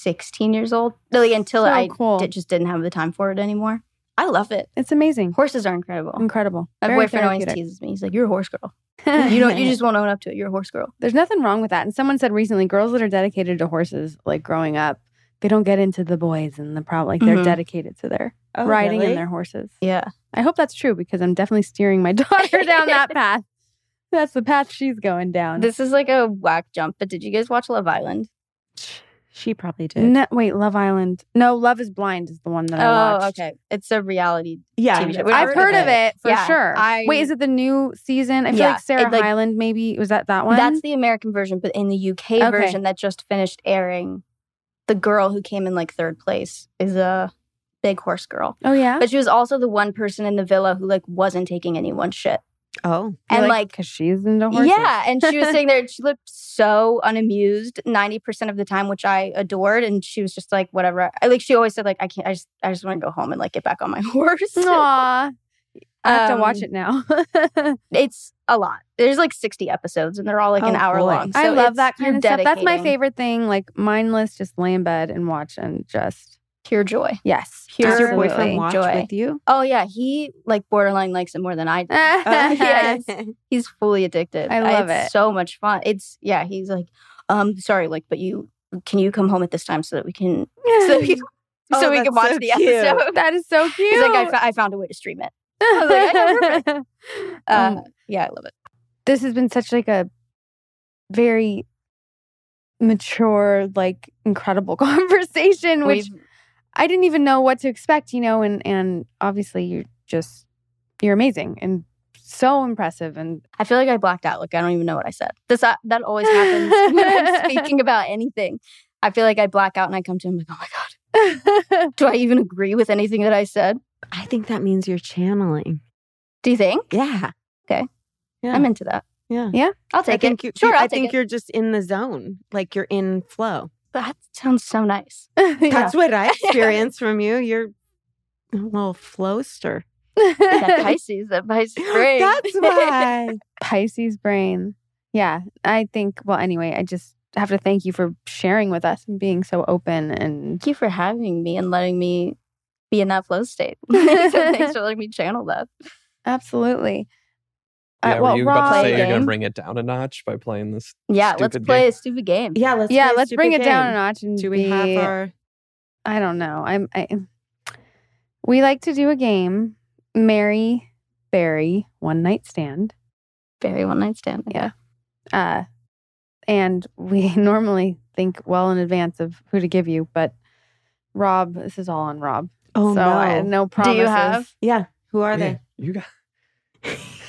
16 years old. Like until So I cool. did, just didn't have the time for it anymore. I love it. It's amazing. Horses are incredible. Incredible. My Very boyfriend always teases me. He's like, "You're a horse girl. [laughs] You don't. You just won't own up to it. You're a horse girl." There's nothing wrong with that. And someone said recently, girls that are dedicated to horses, like growing up, they don't get into the boys and the problem. Like they're Mhm. dedicated to their Oh, riding really? and their horses. Yeah. I hope that's true because I'm definitely steering my [laughs] daughter down that [laughs] path. That's the path she's going down. This is like a whack jump. But did you guys watch Love Island? She probably did. No, wait, Love Island. No, Love is Blind is the one that I Oh, watched. okay. It's a reality. yeah, TV show. I've I've heard of it for Yeah, sure. I- wait, is it the new season? I feel Yeah, like Sarah it, like- Hyland maybe was that that one. That's the American version, but in the UK Okay. version that just finished airing, the girl who came in like third place is a big horse girl. oh yeah. But she was also the one person in the villa who like wasn't taking anyone's shit. Oh, And like because she's into horses. Yeah, and she was sitting [laughs] there and she looked so unamused 90% of the time, which I adored. And she was just like, whatever. I like she always said, like, I can't I just I just want to go home and like get back on my [laughs] horse. Aw. I have to watch Um, it now. [laughs] It's a lot. There's like 60 episodes, and they're all like an Oh, hour boy. long. I love that kind of stuff. That's my favorite thing. Like mindless, just lay in bed and watch and just Pure joy. yes. Pure Does your boyfriend watch Joy. with you? Oh yeah, he like borderline likes it more than I do. [laughs] [laughs] yes. He's fully addicted. I love it's it. So much fun. It's yeah. He's like, um, sorry, like, but you can you come home at this time so that we can so that we, [laughs] Oh, so we can watch so the cute. episode. that is so cute. He's like, I, found a way to stream it. was like, "Yeah, perfect." Uh, Um, yeah, I love it. this has been such like a very mature, like incredible conversation, which We've- I didn't even know what to expect, you know, and and obviously you're just you're amazing and so impressive and I feel like I blacked out. Like I don't even know what I said. This uh, that always happens when I'm [laughs] speaking about anything. I feel like I black out and I come to him like, oh my god, [laughs] do I even agree with anything that I said? I think that means you're channeling. Do you think? Yeah. Okay. Yeah. I'm into that. yeah. Yeah. I'll I take think it. you, sure, I I'll take think it. you're just in the zone, like you're in flow. That sounds so nice. [laughs] That's what I [laughs] experience from you. You're a little flowster. That [laughs] Pisces, that Pisces brain. That's why. Pisces brain. Yeah, I think. Well, anyway, I just have to thank you for sharing with us and being so open and Thank you for having me and letting me be in that flow state. Thanks for letting me channel that. absolutely. Yeah, Uh, well, were you about Rob- to say you're gonna bring it down a notch by playing this? Yeah, let's Stupid play game. a stupid game. Yeah, let's yeah, play let's bring it down a notch and Do we be, have our I don't know. I'm. I, we like to do a game. Mary, Barry, one night stand. Very one night stand. Yeah. Uh, and we [laughs] normally think well in advance of who to give you, but Rob, this is all on Rob. Oh so no. I, no Do you have? yeah. Who are Yeah, you got. [laughs]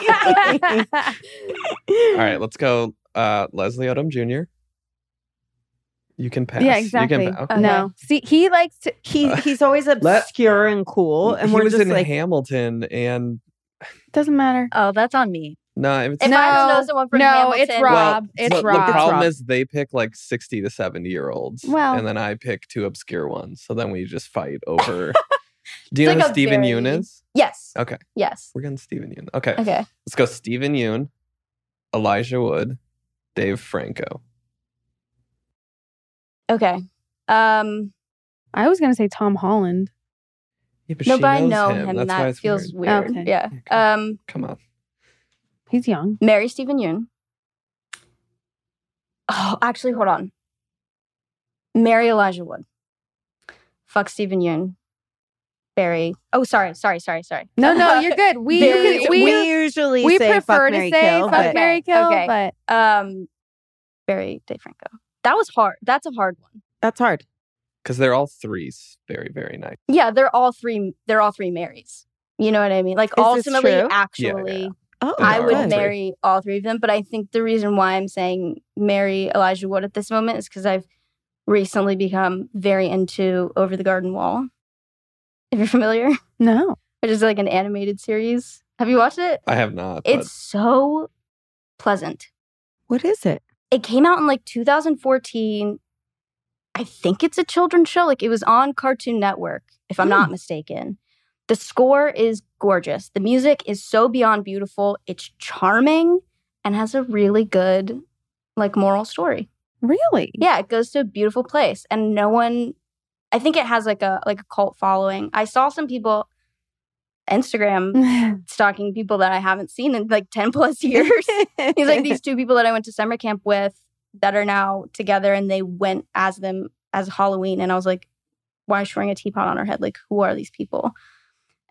they? [laughs] All right, let's go. Uh, Leslie Odom Jr. You can pass. Yeah, You exactly. can, okay. Okay. No, see, he likes to. He Uh, he's always obscure and cool, and he we're was just in like, Hamilton, and Doesn't matter. Oh, that's on me. no, it's If No, I don't know someone from no, Hamilton, it's Rob. it's well, Rob. The problem Rob. is they pick like sixty to seventy year olds, Well- and then I pick two obscure ones. So then we just fight over. [laughs] Do you It's know like who Steven very- Yeun is? Yes. Okay, Yes. we're going Steven Yeun. Okay, Okay. let's go. Steven Yeun, Elijah Wood, Dave Franco. Okay. Um. I was gonna say Tom Holland. Yeah, but no, but I know him. him. That's that feels weird. weird. Okay. Yeah. Um. Come on. He's young. Mary Steven Yeun. Oh, actually, hold on. Mary Elijah Wood. Fuck Steven Yeun. Barry. Oh, sorry, sorry, sorry, sorry. No, no, [laughs] you're good. We Very- we, we, usually we say prefer fuck, Mary, to say kill, fuck but Mary kill, Okay. but Um, Barry Dave Franco. That was hard. That's a hard one. that's hard. Because they're all threes. Very, very nice. Yeah, they're all three. They're all three Marys. You know what I mean? Like this ultimately, true? actually, Oh, I would all marry all three of them. But I think the reason why I'm saying marry Elijah Wood at this moment is because I've recently become very into Over the Garden Wall. If you're familiar, no. which is like an animated series. Have you watched it? I have not. It's so pleasant. What is it? It came out in like 2014. I think it's a children's show. Like it was on Cartoon Network, if I'm not hmm. mistaken. The score is gorgeous. The music is so beyond beautiful. It's charming and has a really good like moral story. Really? Yeah, it goes to a beautiful place and no one I think it has like a like a cult following. I saw some people Instagram [laughs] stalking people that I haven't seen in like 10 plus years. [laughs] He's like these two people that I went to summer camp with that are now together and they went as them as Halloween. And I was like, why is she wearing a teapot on her head? Like, who are these people?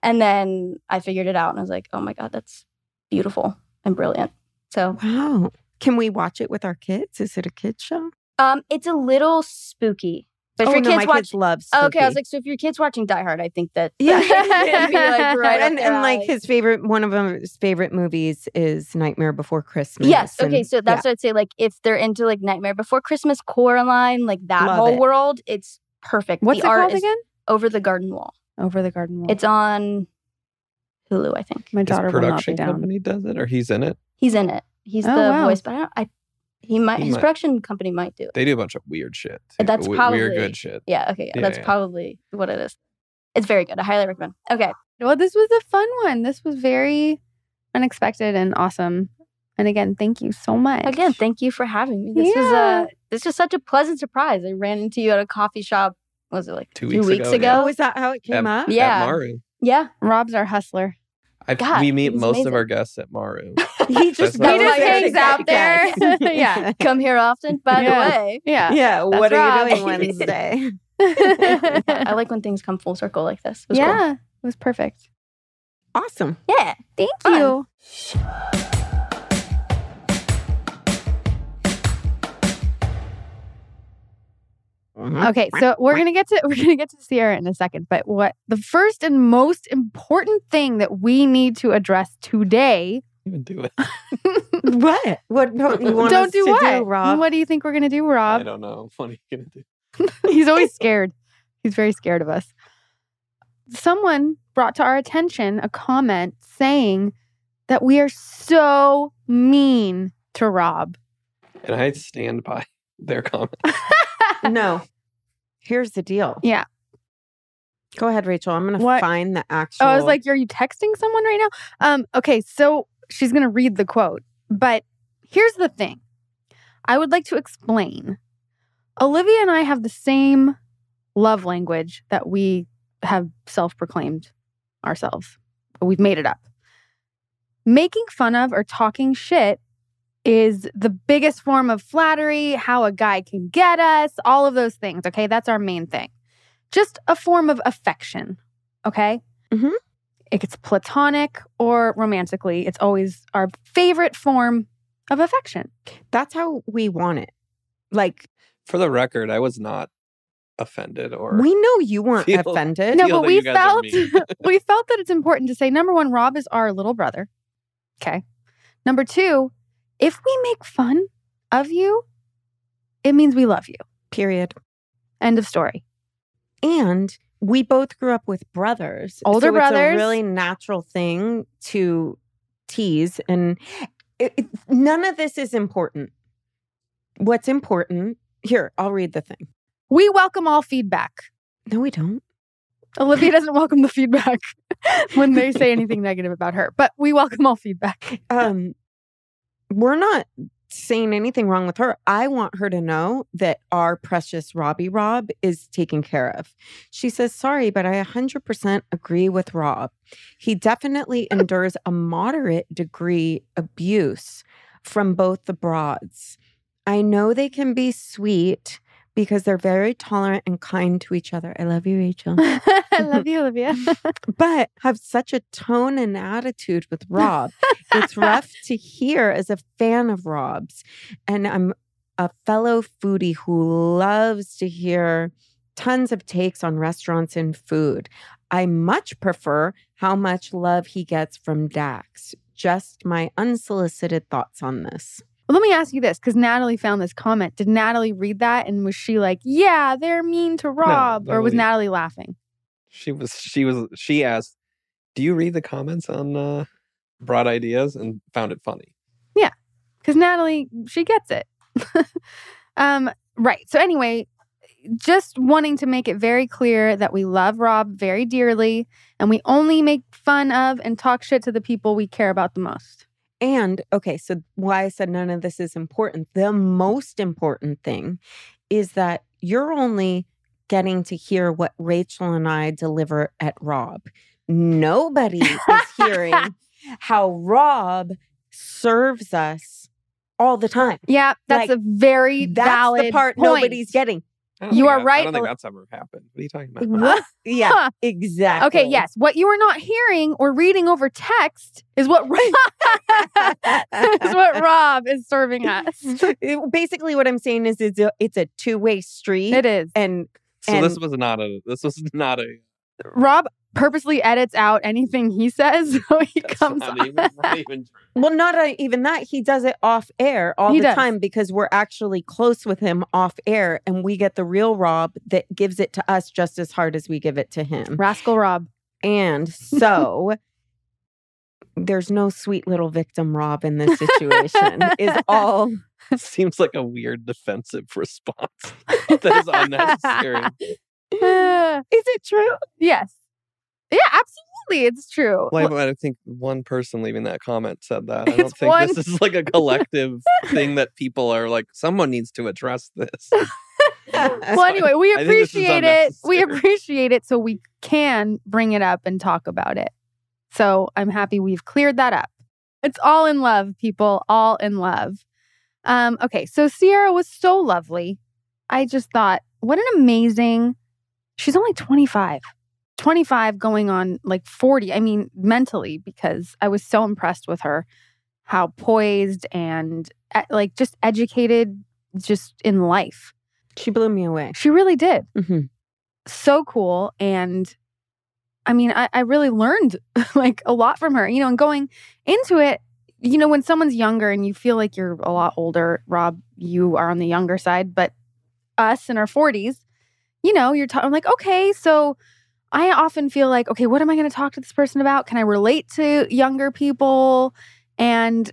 And then I figured it out and I was like, oh my God, that's beautiful and brilliant. So Wow. Can we watch it with our kids? Is it a kids show? um it's a little spooky. But if oh, your no, kids my watch kids love Oh, okay, I was like, so if your kid's watching Die Hard, I think that Yeah. [laughs] it'd be, like, [laughs] right and, their and like his favorite, one of his favorite movies is Nightmare Before Christmas. Yes. Okay. So that's what I'd say. Like, if they're into like Nightmare Before Christmas, Coraline, like that Love whole it. world, it's perfect. What's the it art called again? over the garden wall. Over the garden wall. It's on Hulu, I think. My His daughter will not be production down. company does it, or he's in it. He's in it. He's Oh, the wow. voice, but I don't. I he might. He his might. production company might do it. They do a bunch of weird shit. too. That's We- probably weird good shit. Yeah. Okay. Yeah, that's yeah. probably what it is. It's very good. I highly recommend. Okay. Well, this was a fun one. This was very unexpected and awesome. And again, thank you so much. Again, thank you for having me. This was uh, Yeah. a this was such a pleasant surprise. I ran into you at a coffee shop. Was it like Two two weeks weeks, ago, ago? Oh, is that how it came At- up? Yeah. At Maru. Yeah. Rob's our hustler. I, God, we meet most amazing. of our guests at Maru. He [laughs] just He just hangs out there. [laughs] Yeah. [laughs] Come here often. By Yeah. the way, Yeah. Yeah. What are Rob. you doing Wednesday? I like when things come full circle like this. It was cool. yeah. It was perfect. awesome. Yeah. Thank Fun. you. Mm-hmm. Okay, so we're gonna get to we're gonna get to Ciara in a second, but what the first and most important thing that we need to address today? Even do it. [laughs] What? What don't you want don't us do to what? do, Rob? What do you think we're gonna do, Rob? I don't know. [laughs] What are you gonna do? [laughs] He's always scared. He's very scared of us. Someone brought to our attention a comment saying that we are so mean to Rob. And I stand by their comment. no. Here's the deal. Yeah. Go ahead, Rachel. I'm going to What? find the actual. Oh, I was like, are you texting someone right now? Um, okay, so she's gonna read the quote. But here's the thing. I would like to explain. Olivia and I have the same love language that we have self-proclaimed ourselves. We've made it up. Making fun of or talking shit is the biggest form of flattery, how a guy can get us, all of those things. Okay. That's our main thing. Just a form of affection. Okay. Mhm. If it's platonic or romantically, it's always our favorite form of affection. That's how we want it. Like, For the record, I was not offended or we know you weren't Feel- offended. No, but we you guys are felt [laughs] we felt that it's important to say number one, Rob is our little brother. Okay. Number two, if we make fun of you, it means we love you. Period. End of story. And we both grew up with brothers. Older so brothers. It's a really natural thing to tease. And it, it- none of this is important. What's important, here, I'll read the thing. We welcome all feedback. No, we don't. Olivia [laughs] doesn't welcome the feedback [laughs] when they say anything [laughs] negative about her, but we welcome all feedback. Um, we're not saying anything wrong with her. I want her to know that our precious Robbie Rob is taken care of. She says, Sorry, but I 100% agree with Rob. He definitely [laughs] endures a moderate degree abuse from both the broads. I know they can be sweet because they're very tolerant and kind to each other. I love you, Rachel. [laughs] I love you, Olivia. [laughs] but have such a tone and attitude with Rob. it's [laughs] rough to hear as a fan of Rob's. And I'm a fellow foodie who loves to hear tons of takes on restaurants and food. I much prefer how much love he gets from Dax. Just my unsolicited thoughts on this. Well, let me ask you this because Natalie found this comment. Did Natalie read that and was she like, yeah, they're mean to Rob? or was Natalie- Natalie laughing? she was she was she asked, "Do you read the comments on uh broad ideas?" and found it funny. Yeah. Because Natalie, she gets it. [laughs] um, right. So, anyway, just wanting to make it very clear that we love Rob very dearly and we only make fun of and talk shit to the people we care about the most. And okay, so why I said none of this is important. The most important thing is that you're only getting to hear what Rachel and I deliver at Rob. Nobody is hearing [laughs] how Rob serves us all the time. Yeah, that's Like, a very That's valid the part point. nobody's getting. I don't You are that- right, I don't think that's ever happened. What are you talking about? What? [laughs] Yeah, exactly. Okay, yes. What you are not hearing or reading over text is what [laughs] is what Rob is serving us. [laughs] It- Basically, what I'm saying is, it's a, it's a two way street, It is. and So this was not a this was not a Rob purposely edits out anything he says [laughs] so he that's comes not on. even, [laughs] not even true. Well, not even that. He does it off air all He the does. time because we're actually close with him off air and we get the real Rob that gives it to us just as hard as we give it to him. Rascal Rob. And [laughs] so there's no sweet little victim Rob in this situation, is all. Seems like a weird defensive response that is unnecessary. Is it true? yes. Yeah, absolutely. It's true. Well, I, I think one person leaving that comment said that. I don't think one- this is like a collective thing [laughs] that people are like, someone needs to address this. [laughs] well, anyway, we I think this is appreciate it. We appreciate it so we can bring it up and talk about it. So I'm happy we've cleared that up. It's all in love, people, all in love. Um, okay, so Ciara was so lovely. I just thought, what an amazing, she's only 25. 25 going on like 40. I mean, mentally, because I was so impressed with her, how poised and eh, like just educated just in life. She blew me away. She really did. hmm So cool. And I mean, I, I really learned [laughs] like a lot from her, you know, and going into it, you know, when someone's younger and you feel like you're a lot older, Rob, you are on the younger side, but us in our 40s, you know, you're talking like, okay, so I often feel like, okay, what am I going to talk to this person about? Can I relate to younger people? And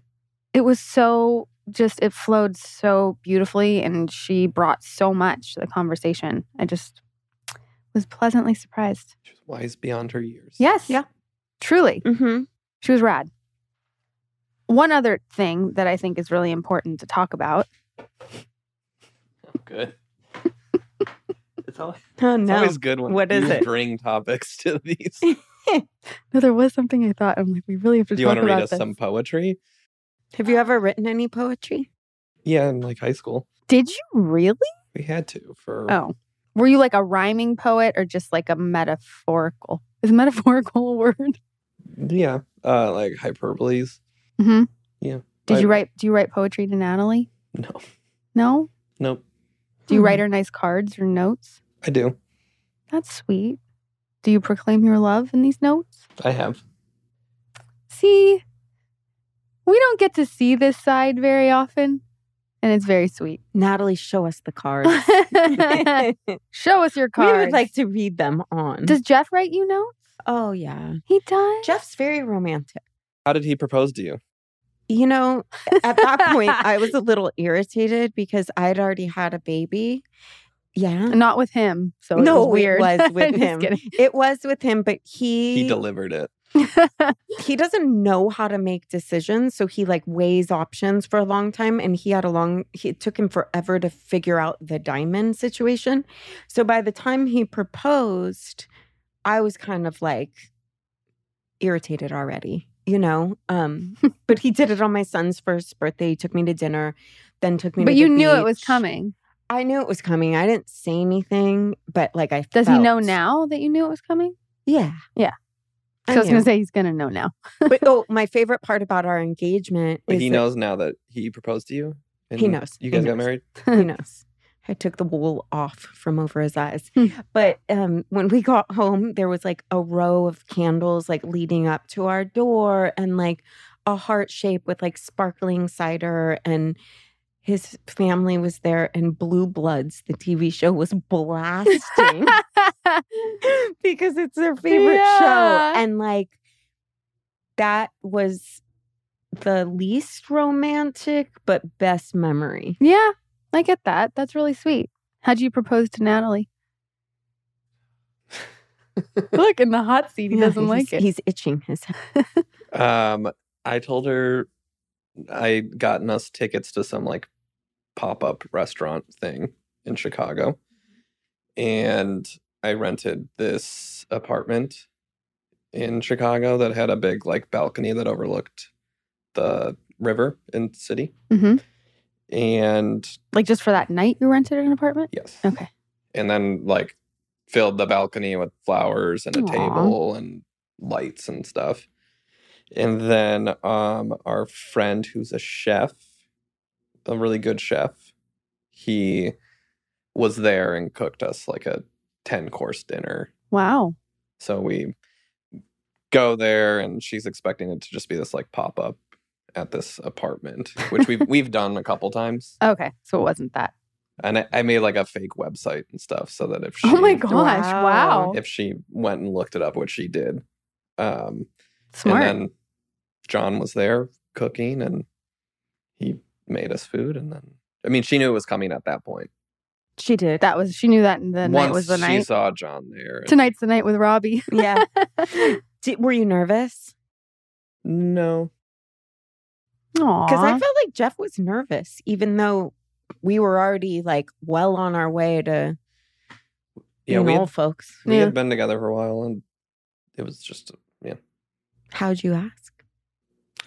it was so just, it flowed so beautifully. And she brought so much to the conversation. I just was pleasantly surprised. She was wise beyond her years. Yes. Yeah. Truly. Mm-hmm. She was rad. One other thing that I think is really important to talk about. [laughs] Good. [laughs] it's always, Oh it's no. always good when What is you it? bring topics to [laughs] these. No, there was something I thought. I'm like, we really have to talk about. Do you want to read us this. some poetry? Have you ever written any poetry? Yeah, in like high school. Did you really? We had to for Oh. Were you like a rhyming poet or just like a metaphorical? Is metaphorical [laughs] a word? yeah, uh like hyperboles. Mm-hmm. Yeah. Did I- you write do you write poetry to Natalie? No. No? Nope. Do you Hmm. write her nice cards or notes? I do. That's sweet. Do you proclaim your love in these notes? I have. See, we don't get to see this side very often, and it's very sweet. Natalie, show us the cards. [laughs] Show us your cards. [laughs] we would like to read them on. Does Jeff write you notes? oh yeah. He does. Jeff's very romantic. How did he propose to you? You know, at that point, I was a [laughs] little irritated because I'd already had a baby. Yeah. Not with him. So it No, was it weird. was [laughs] with him. It was with him, but he He delivered it. [laughs] he doesn't know how to make decisions. So he like weighs options for a long time. And he had a long, he, it took him forever to figure out the diamond situation. So by the time he proposed, I was kind of like irritated already, you know? Um, [laughs] but he did it on my son's first birthday. He took me to dinner, then took me but to you the knew it was coming. I knew it was coming. I didn't say anything, but like I Does he know now that you knew it was coming? Yeah. Yeah. I I was going to say he's going to know now. but [laughs] oh, my favorite part about our engagement But is he that- knows now that he proposed to you. He knows. You He guys got married. he [laughs] knows. I took the wool off from over his eyes. Hmm. But um, when we got home, there was like a row of candles like leading up to our door and like a heart shape with like sparkling cider. And his family was there, and Blue Bloods, the TV show, was [laughs] blasting [laughs] because it's their favorite Yeah. show. And like that was the least romantic but best memory. yeah, I get that. That's really sweet. How'd you propose to Natalie? [laughs] Look in the hot seat. He Yeah, doesn't like it. He's itching his Um, I told her I gotten us tickets to some like pop up restaurant thing in Chicago, and I rented this apartment in Chicago that had a big like balcony that overlooked the river in the city. hmm And Like just for that night, you rented an apartment? yes, Okay. and then like filled the balcony with flowers and a Aw. table and lights and stuff. And then um our friend who's a chef, a really good chef, he was there and cooked us like a 10 course dinner. Wow. So we go there and she's expecting it to just be this like pop up at this apartment, which we've we've done a couple times. [laughs] Okay. So it wasn't that. And I, I made like a fake website and stuff so that if [laughs] she Oh my gosh. Wow. Wow. if she went and looked it up, which she did. Um, Smart. And then John was there cooking and he made us food. And then, I mean, she knew it was coming at that point. She did. That was she knew that the night Once was the night. she saw John there. and- Tonight's the night with Robbie. yeah. [laughs] Did, were you nervous? No. Aww. Because I felt like Jeff was nervous, even though we were already like well on our way to Yeah, you we know, had, folks. we Yeah. had been together for a while and it was just yeah. How'd you ask?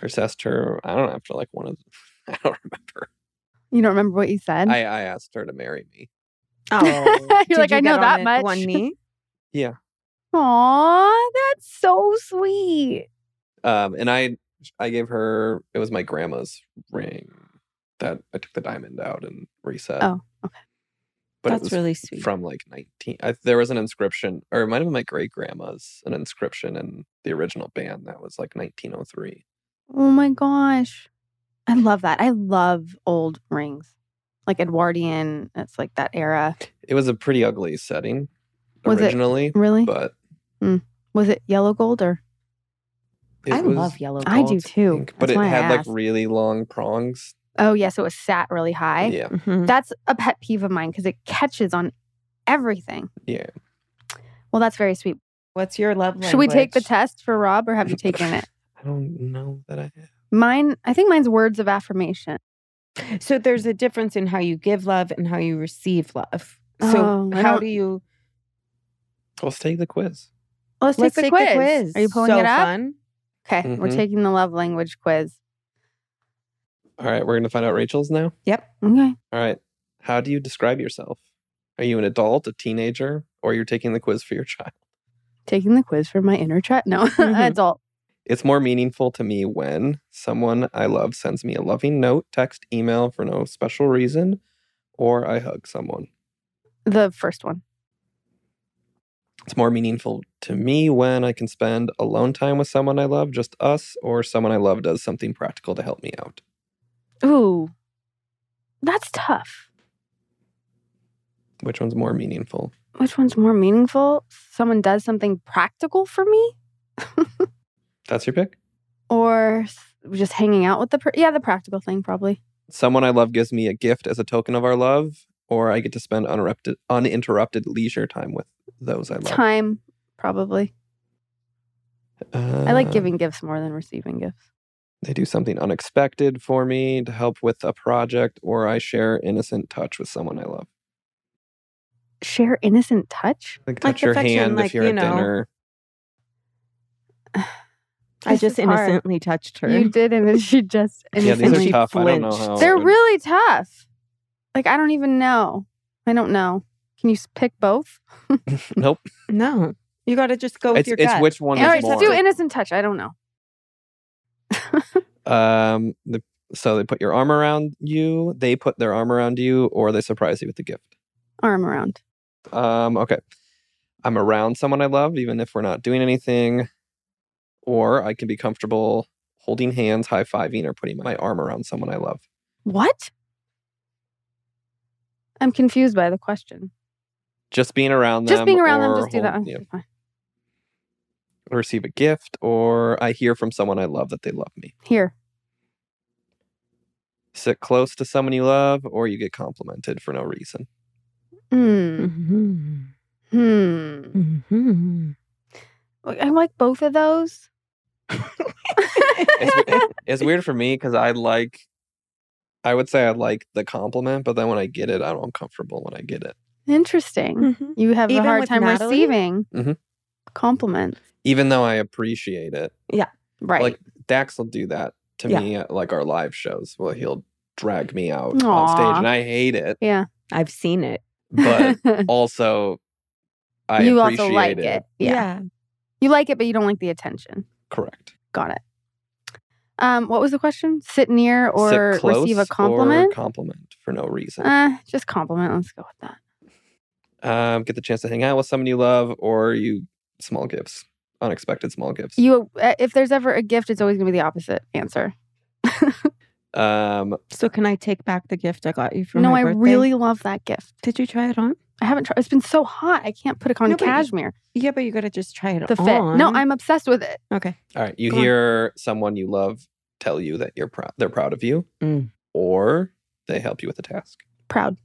I asked her, I don't know, after like one of them, [laughs] I don't remember. you don't remember what you said. I, I asked her to marry me. Oh, [laughs] You're like, you "I know get on that much." One knee. [laughs] Yeah. Aw, that's so sweet. Um and I I gave her it was my grandma's ring that I took the diamond out and reset. Oh, okay. But That's really sweet. from like 19 I, there was an inscription or it might have been my great grandma's an inscription in the original band that was like 1903 Oh my gosh. I love that. I love old rings. Like Edwardian. It's like that era. it was a pretty ugly setting Was it originally Really? but was it yellow gold or it I was love yellow gold. I do too. pink, but it had like really long prongs Oh yeah, so it was sat really high. yeah Mhm. That's a pet peeve of mine because it catches on everything. yeah Well, that's very sweet. What's your love Should we take the test for Rob or have you [clears throat] taken it? I don't know that i have Mine, I think mine's words of affirmation. So there's a difference in how you give love and how you receive love. So Oh, how don't- you? let's take the quiz Let's, Let's take, the, take quiz. Are you pulling so it up? Fun. Okay, we're Mhm. taking the love language quiz. all right we're gonna find out rachel's now Yep. Okay. all right how do you describe yourself are you an adult a teenager or you're taking the quiz for your child Taking the quiz for my inner child. No, [laughs] Mhm. adult. It's more meaningful to me when someone I love sends me a loving note, text, email for no special reason, or I hug someone. The first one. It's more meaningful to me when I can spend alone time with someone I love, just us, or someone I love does something practical to help me out. Ooh, that's tough. Which one's more meaningful? Which one's more meaningful? Someone does something practical for me, [laughs] That's your pick? or just hanging out with the per- yeah, the practical thing probably. Someone I love gives me a gift as a token of our love, or I get to spend uninterrupted, uninterrupted leisure time with those I love. Time probably. I like Uh, giving gifts more than receiving gifts. They do something unexpected for me to help with a project, or I share innocent touch with someone I love. Share innocent touch. Like Like touch your affection, hand like, if you're you at know. dinner. [sighs] [sighs] [sighs] I just is hard. innocently touched her. You did, and then she just [laughs] Yeah, these innocently. are tough. I don't know flinched. how. They're would- really tough. Like I don't even know. I don't know. Can you pick both? [laughs] Nope. No, you got to just go with It's, your it's gut. which one All is right, more. let's do innocent touch. I don't know. [laughs] Um, the, so they put your arm around you. They put their arm around you, or they surprise you with the gift. Arm around. Um, okay. I'm around someone I love, even if we're not doing anything, or I can be comfortable holding hands, high fiving, or putting my arm around someone I love. What? I'm confused by the question. Just being around them. Just being around them, just do that. hold- Okay, yeah, fine. receive a gift, or I hear from someone I love that they love me. Here. Sit close to someone you love, or you get complimented for no reason. Hmm. Mhm. Hmm. Mhm. I like both of those. It's, [laughs] it's weird for me because I like, I would say I like the compliment, but then when I get it, I'm uncomfortable when I get it. Interesting. Mhm. You have Even a hard time Natalie? receiving Mhm. compliments. Even though I appreciate it. Yeah. Right. Like Dax will do that to Yeah. me at like our live shows. Well, he'll drag me out on stage and I hate it, yeah. I've seen it. but [laughs] also I you appreciate also like it. it. Yeah. You like it, but you don't like the attention. Correct. Got it. Um, what was the question? Sit near or Sit close receive a or compliment? compliment for no reason. Uh, just compliment. Let's go with that. um, get the chance to hang out with someone you love, or you small gifts, unexpected small gifts. You, uh, if there's ever a gift, it's always gonna be the opposite answer. [laughs] um, So can I take back the gift I got you for no, my I birthday? really love that gift. Did you try it on? I haven't tried. It's been so hot. I can't put it on No, but you- cashmere. Yeah, but you got to just try it The fit. on. No, I'm obsessed with it. okay. all right, you Go on. hear someone you love tell you that you're proud. They're proud of you, Mm. or they help you with a task. Proud.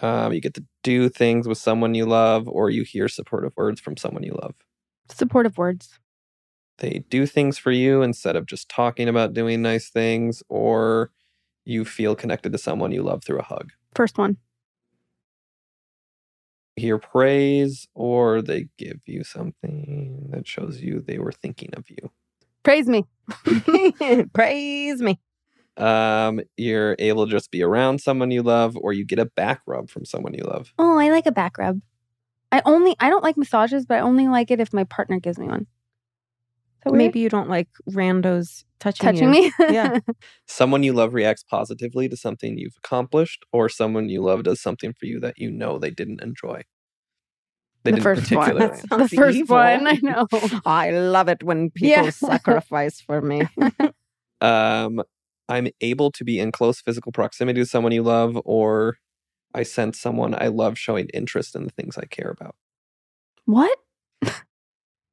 Um, you get to do things with someone you love, or you hear supportive words from someone you love. Supportive words. They do things for you instead of just talking about doing nice things, or you feel connected to someone you love through a hug. First one. Hear praise or they give you something that shows you they were thinking of you. Praise me. [laughs] [laughs] Praise me. Um, you're able to just be around someone you love, or you get a back rub from someone you love. Oh, I like a back rub. I only I don't like massages, but I only like it if my partner gives me one. Is that weird? Maybe you don't like randos touching, touching you. me. Yeah. [laughs] Someone you love reacts positively to something you've accomplished, or someone you love does something for you that you know they didn't enjoy. They The didn't first one. particularly. [laughs] The first evil. one. I know. [laughs] I love it when people Yeah. sacrifice for me. Um, I'm able to be in close physical proximity to someone you love, or I sense someone I love showing interest in the things I care about. What?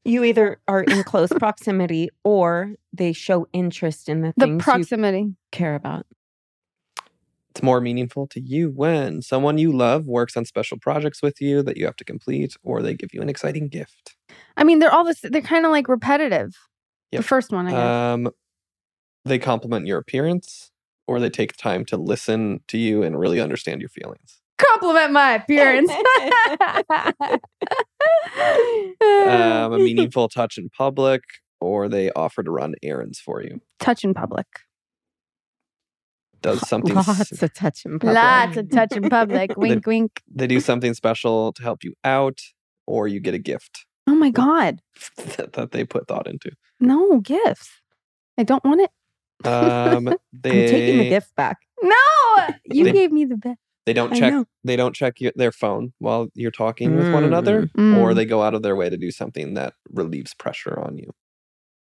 You either are in close proximity or they show interest in the The things you proximity. care about. It's more meaningful to you when someone you love works on special projects with you that you have to complete, or they give you an exciting gift. I mean, they're all this. They're kind of like repetitive. Yep. The first one, I guess. Um, they compliment your appearance, or they take time to listen to you and really understand your feelings. Compliment my appearance. Um, a [laughs] meaningful touch in public, or they offer to run errands for you. touch in public. Does something s- Lots of touch in public. Lots of touch in public. [laughs] wink, wink. they do something special to help you out, or you get a gift Oh my god. [laughs] that, that they put thought into. No gifts. I don't want it. Um, they I'm taking the gift back. No, you They- gave me the best. They don't check. They don't check your, their phone while you're talking with one another, Mm. or they go out of their way to do something that relieves pressure on you.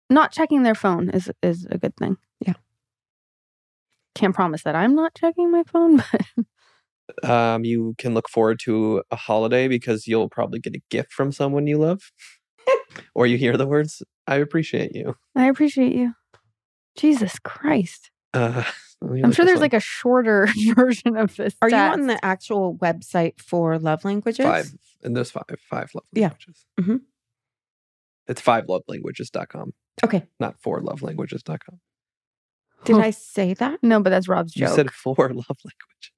Not checking their phone is is a good thing. Yeah. Can't promise that I'm not checking my phone, [laughs] but Um, you can look forward to a holiday because you'll probably get a gift from someone you love, [laughs] or you hear the words "I appreciate you." I appreciate you. Jesus Christ. Uh, [laughs] I'm sure there's up. like a shorter [laughs] version of this. Are you on the actual website for love languages? five, and there's five, five love Yeah. languages. Mhm. It's five lovelanguages.com, Okay. not four lovelanguages.com. Did Huh. I say that? No, but that's Rob's joke. You said four [laughs] love languages.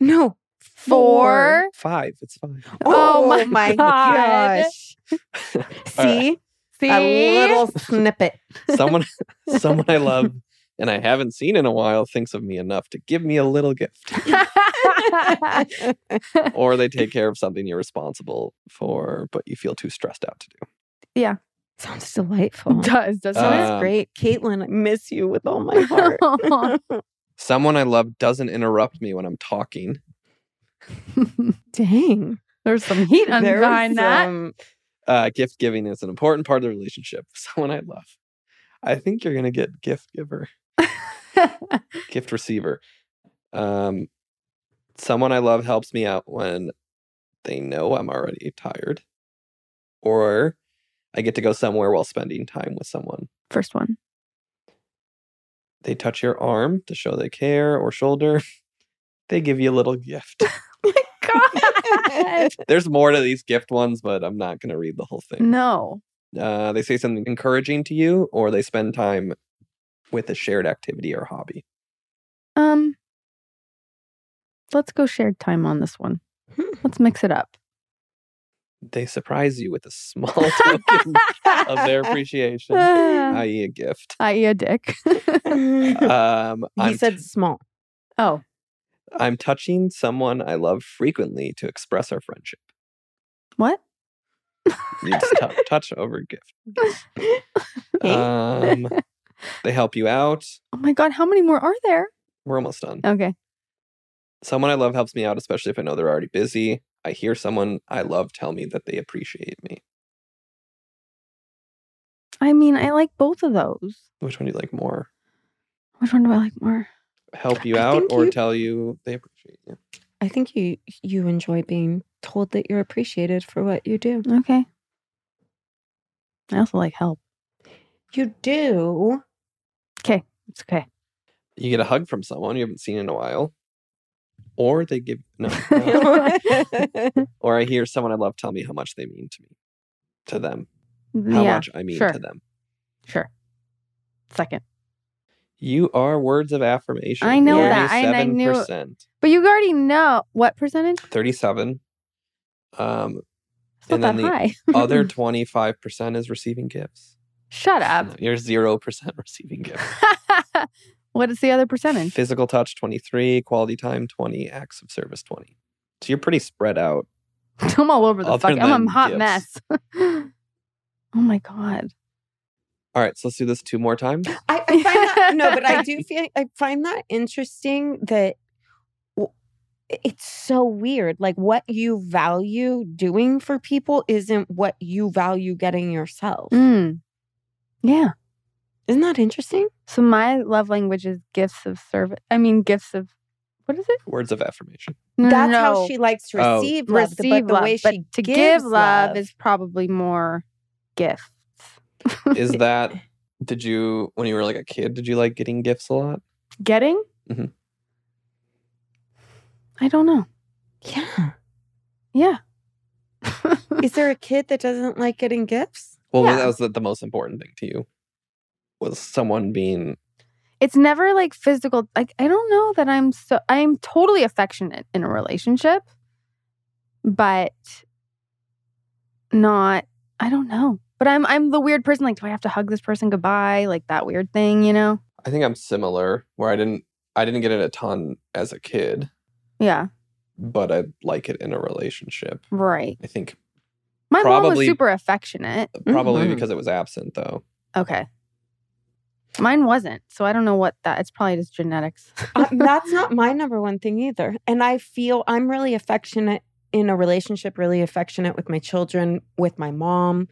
No. Four. Five. It's five. Oh my God. gosh. See? See? A little snippet. someone someone I love and I haven't seen in a while thinks of me enough to give me a little gift. [laughs] or they take care of something you're responsible for, but you feel too stressed out to do. Yeah. Sounds delightful. does, doesn't Uh, Sounds Um, great. Caitlin, I miss you with all my [laughs] heart. [laughs] Someone I love doesn't interrupt me when I'm talking. Dang. There's some heat on There's behind that. Uh, gift giving is an important part of the relationship. Someone I love. I think you're gonna get gift giver, [laughs] gift receiver. Um, someone I love helps me out when they know I'm already tired, or I get to go somewhere while spending time with someone. First one. They touch your arm to show they care, or shoulder. [laughs] They give you a little gift. [laughs] My God. There's more to these gift ones, but I'm not going to read the whole thing. no. Uh, they say something encouraging to you, or they spend time with a shared activity or hobby. Um let's go shared time on this one. Let's mix it up. They surprise you with a small [laughs] token of their appreciation, [laughs] i.e., a gift. I.e. a dick. [laughs] Um, he I'm, said small. oh. I'm touching someone I love frequently to express our friendship. What? You just tou- touch over gift. Um, they help you out. Oh my god, how many more are there? We're almost done. Okay. Someone I love helps me out, especially if I know they're already busy. I hear someone I love tell me that they appreciate me. I mean, I like both of those. Which one do you like more? Which one do I like more? Help you I out or you- tell you they appreciate you? I think you you enjoy being told that you're appreciated for what you do. Okay. I also like help. You do. It's okay. You get a hug from someone you haven't seen in a while. Or they give no, [laughs] no. [laughs] [laughs] or I hear someone I love tell me how much they mean to me, to them, how yeah, much I mean sure. to them. sure. Second. You are words of affirmation. I know that, and I knew- 37%. But you already know what percentage? 37. Um, It's not And then the high. other 25% is receiving gifts. Shut up. [laughs] You're 0% receiving gifts. [laughs] what is the other percentage? Physical touch 23, quality time 20, acts of service 20. So you're pretty spread out. [laughs] I'm all over the fuck. I'm a hot gifts. mess. oh my god. All right, so let's do this two more times. [gasps] I, I find that no, but I do feel I find that interesting that it's so weird. Like what you value doing for people isn't what you value getting yourself. Mm. Yeah. Isn't that interesting? So my love language is gifts of service. I mean, gifts of what is it? Words of affirmation. No, That's no, how she likes to Oh. receive love. receive but the love, way but she to give love, is probably more gifts. Is [laughs] that, did you, when you were like a kid, did you like getting gifts a lot? getting? Mhm. I don't know. yeah. Yeah. [laughs] Is there a kid that doesn't like getting gifts? Well, Yeah. that was the, the most important thing to you. Was someone being, it's never like physical like i don't know that i'm so i'm totally affectionate in a relationship but not i don't know but i'm i'm the weird person like do i have to hug this person goodbye like that weird thing you know I think I'm similar, where I didn't, I didn't get it a ton as a kid, yeah but I like it in a relationship. right I think my mom was super affectionate probably Mhm. because it was absent though. okay mine wasn't so i don't know what that it's probably just genetics [laughs] Uh, that's not [laughs] my number one thing either. And I feel I'm really affectionate in a relationship, really affectionate with my children, with my mom,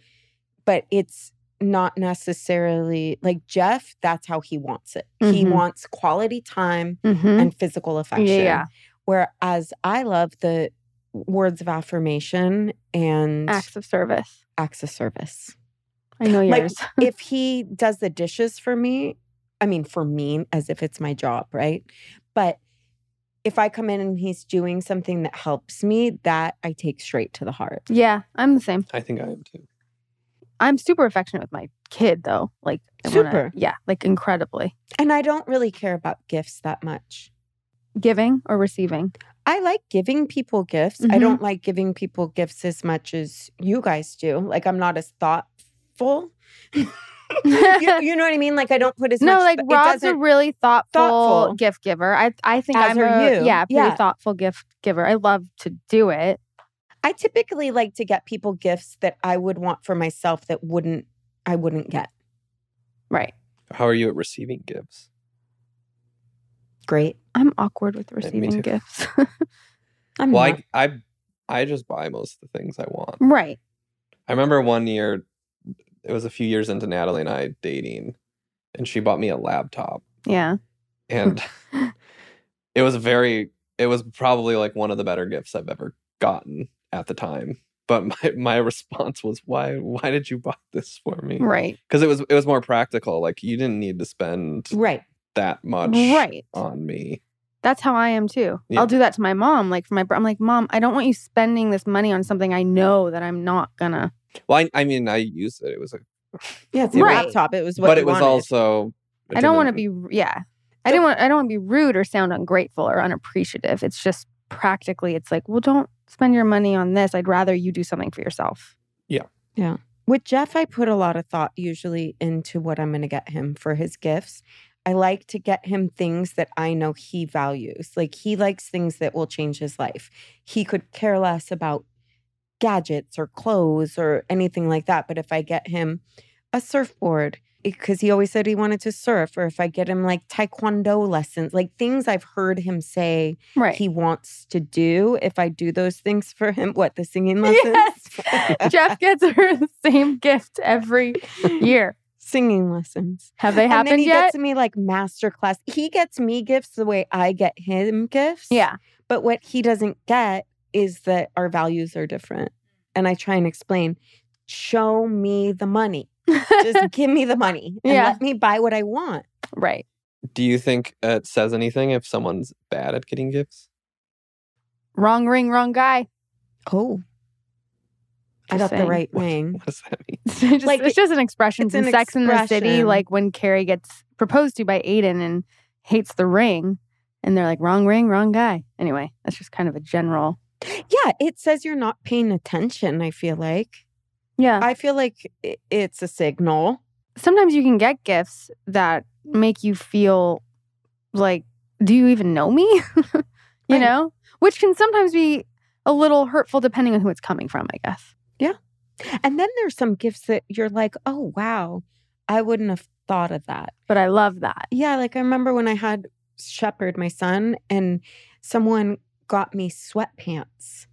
but it's not necessarily like Jeff, that's how he wants it. He Mhm. wants quality time mm-hmm. and physical affection. yeah Whereas I love the words of affirmation and acts of service acts of service. i know Like, yours [laughs] if he does the dishes for me, I mean, for me, as if it's my job, right? But if I come in and he's doing something that helps me, that I take straight to the heart. yeah i'm the same I think I am too. I'm super affectionate with my kid though. Like I wanna- Super. yeah, like incredibly. And I don't really care about gifts that much. Giving or receiving. I like giving people gifts. I Mhm. don't like giving people gifts as much as you guys do. Like, I'm not as thoughtful. [laughs] you, [laughs] you know what I mean? Like, I don't put as no, much. like it Rob's a doesn't- really thoughtful, Thoughtful. gift giver. I I think As I'm are a you. yeah, pretty Yeah. thoughtful gift giver. I love to do it. I typically like to get people gifts that I would want for myself that wouldn't I wouldn't get. Right. How are you at receiving gifts? Great. I'm awkward with receiving gifts. [laughs] I'm Well, not. I, I I just buy most of the things I want. right. I remember one year, it was a few years into Natalie and I dating, and she bought me a laptop, Yeah. and [laughs] it was very, it was probably like one of the better gifts I've ever gotten at the time. But [laughs] my my response was, why why did you buy this for me? Right. Because it was it was more practical. Like you didn't need to spend right. That much Right. on me. That's how I am too. Yeah. I'll do that to my mom. Like for my, I'm like, mom, I don't want you spending this money on something I know that I'm not gonna. Well, I, I mean, I used it. It was a, Yeah, it's a Right. laptop. It was what but it was wanted. also. I don't want to be. Yeah. I didn't want. I don't want to be rude or sound ungrateful or unappreciative. It's just practically. It's like, well, don't spend your money on this. I'd rather you do something for yourself. Yeah. Yeah. With Jeff, I put a lot of thought usually into what I'm going to get him for his gifts. I like to get him things that I know he values. Like he likes things that will change his life. He could care less about gadgets or clothes or anything like that. But if I get him a surfboard, eh, because he always said he wanted to surf, or if I get him like taekwondo lessons, like things I've heard him say Right. he wants to do, if I do those things for him, what the singing [laughs] lessons? Yes. Jeff gets her [laughs] the same gift every [laughs] year. Singing lessons. Have they happened and then he yet? gets me like master class. He gets me gifts the way I get him gifts. yeah. But what he doesn't get is that our values are different. And I try and explain, show me the money. Just [laughs] give me the money and Yeah. let me buy what I want. right. Do you think it says anything if someone's bad at getting gifts? wrong ring, wrong guy. Oh, I Just got the saying. right What, ring. what does that mean? [laughs] It's just, Like, it's just an expression it's in an Sex in the City, expression. like when Carrie gets proposed to by Aiden and hates the ring, and they're like, wrong ring, wrong guy. Anyway, that's just kind of a general. Yeah, it says you're not paying attention. I feel like. Yeah. I feel like i- it's a signal. Sometimes you can get gifts that make you feel like, do you even know me? [laughs] you Right. know, which can sometimes be a little hurtful depending on who it's coming from, I guess. And then there's some gifts that you're like, oh, wow, I wouldn't have thought of that. But I love that. Yeah, like I remember when I had Shepherd, my son, and someone got me sweatpants.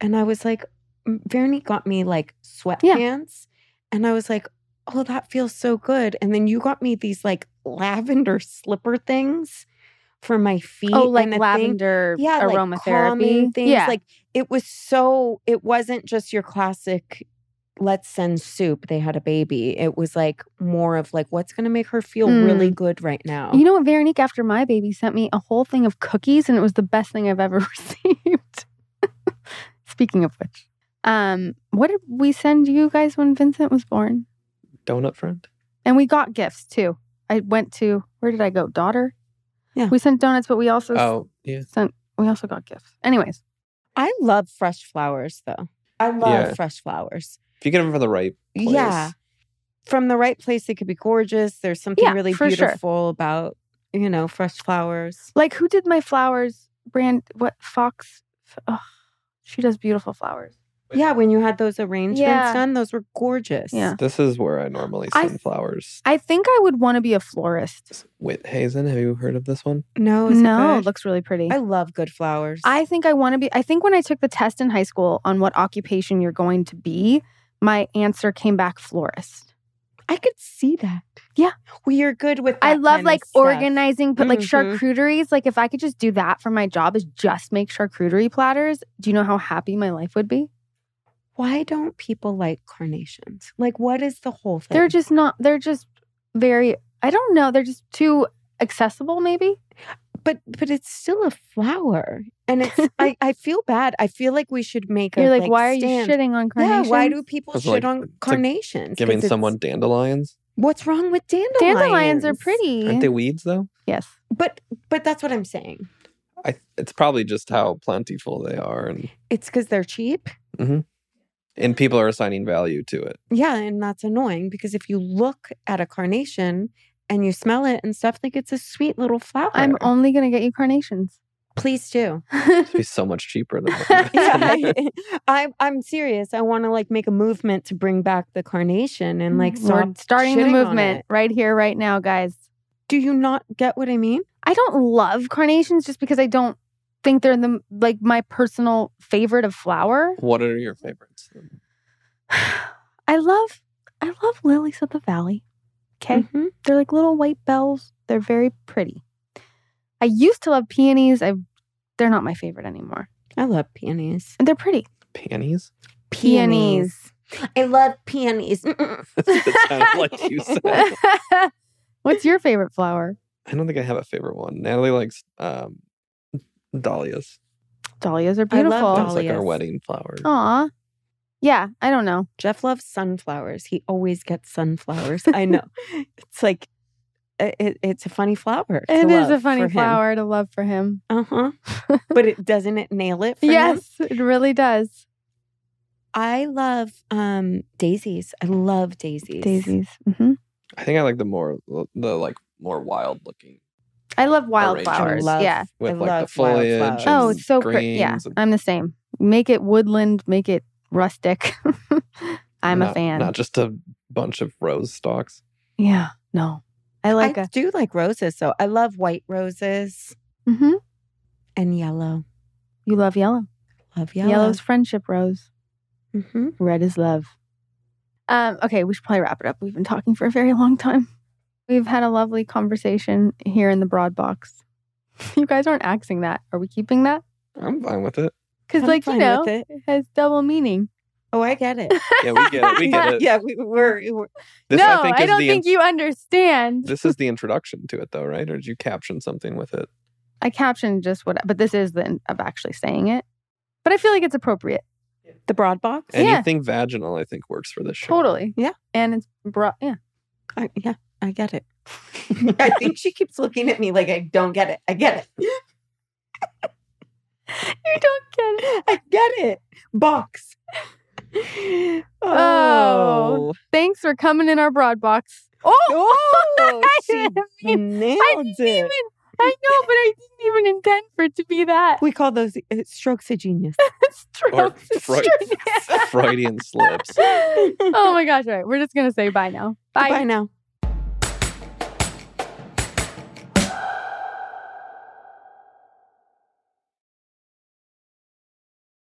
And I was like, Vernie got me like sweatpants. And I was like, oh, that feels so good. And then you got me these like lavender slipper things for my feet. Oh, like and a thing- lavender yeah, like aromatherapy. calming things. yeah. Like it was so. It wasn't just your classic. Let's send soup. They had a baby. It was like more of like what's going to make her feel really good right now. You know what? Veronique, after my baby, sent me a whole thing of cookies, and it was the best thing I've ever [laughs] received. Speaking of which, um, what did we send you guys when Vincent was born? Donut friend? And we got gifts too. I went to where did I go? Daughter. Yeah. We sent donuts, but we also Oh, yeah. sent we also got gifts. Anyways, I love fresh flowers though. I love Yeah. fresh flowers. If you get them from the right place. Yeah. From the right place, they could be gorgeous. There's something Yeah, really for sure. beautiful about you know fresh flowers. like who did my flowers? Brand what? Fox. Oh, she does beautiful flowers. Yeah, when you had those arrangements Yeah. done, those were gorgeous. Yeah. This is where I normally I- send flowers. I think I would want to be a florist. Whithazen, have you heard of this one? No, is it no, it good? looks really pretty. I love good flowers. I think I want to be. I think when I took the test in high school on what occupation you're going to be, my answer came back florist. I could see that. Yeah. Well, you're good with I that love kind of like stuff. organizing, but like Mhm. charcuteries. Like if I could just do that for my job, is just make charcuterie platters. Do you know how happy my life would be? Why don't people like carnations? Like, what is the whole thing? They're just not. They're just very. I don't know. They're just too accessible. Maybe. but but it's still a flower, and it's. [laughs] I I feel bad. I feel like we should make. You're a, like, why are you shitting on carnations? Yeah, why do people It's shit like- on carnations? like Giving someone dandelions? what's wrong with dandelions? dandelions are pretty? Aren't they weeds though? yes. But but that's what I'm saying. I it's probably just how plentiful they are and It's because they're cheap. Mm-hmm. And people are assigning value to it. Yeah, and that's annoying because if you look at a carnation and you smell it and stuff, like it's a sweet little flower. I'm only gonna get you carnations. Please do. [laughs] It'd be so much cheaper than yeah, yeah. [laughs] I, I'm I'm serious. I want to like make a movement to bring back the carnation and like Mm, We're starting the movement right here, right now, guys. Do you not get what I mean? I don't love carnations just because I don't think they're the like my personal favorite of flower. What are your favorites? [sighs] I love I love lilies of the valley. Okay. Mhm. They're like little white bells. They're very pretty. I used to love peonies. I they're not my favorite anymore. I love peonies. And they're pretty. Panties? Peonies. I love peonies. Sounded [laughs] like you said. [laughs] What's your favorite flower? I don't think I have a favorite one. Natalie likes um, dahlias. Dahlias are I love beautiful. That's like our wedding flower. Aw. Yeah, I don't know. Jeff loves sunflowers. He always gets sunflowers. I know. [laughs] It's like it, it- it's a funny flower. It is a funny flower. flower to love for him. Uh huh. [laughs] but it doesn't it nail it? For him? yes, it really does. I love um daisies. I love daisies. Daisies. hmm I think I like the more the like more wild looking I love wildflowers. Yeah. with I like the love foliage. Oh, it's so pretty. Yeah, and I'm the same. Make it woodland, make it rustic. [laughs] I'm a fan. Not just a bunch of rose stalks. yeah, no. I like I a. do like roses, so I love white roses hmm and yellow. You love yellow. Love yellow. Yellow's friendship rose. hmm Red is love. Um, okay, we should probably wrap it up. We've been talking for a very long time. We've had a lovely conversation here in the broad box. [laughs] You guys aren't axing that. Are we keeping that? I'm fine with it. Because, like, you know, it. it has double meaning. Oh, I get it. [laughs] Yeah, we get it. We get [laughs] it. yeah, we, we're, we're This no, I think is don't the think int- you understand. this is the introduction to it though, right? Or did you caption something with it? I captioned just what, but this is the of actually saying it. But I feel like it's appropriate. The broad box. Yeah. Anything vaginal, I think, works for this show. Totally. Yeah. And it's broad. Yeah. I, yeah, I get it. [laughs] I think she keeps looking at me like I don't get it. I get it. [laughs] You don't get it. I get it. Box. [laughs] Oh. Thanks for coming in our broad box. Oh, [laughs] Oh, I she didn't mean- nailed I didn't it. even. I know, but I didn't even intend for it to be that. We call those uh, strokes of genius. Or Strokes. Freud- Freudian slips. oh my gosh! All right, we're just gonna say bye now. Bye. Bye now.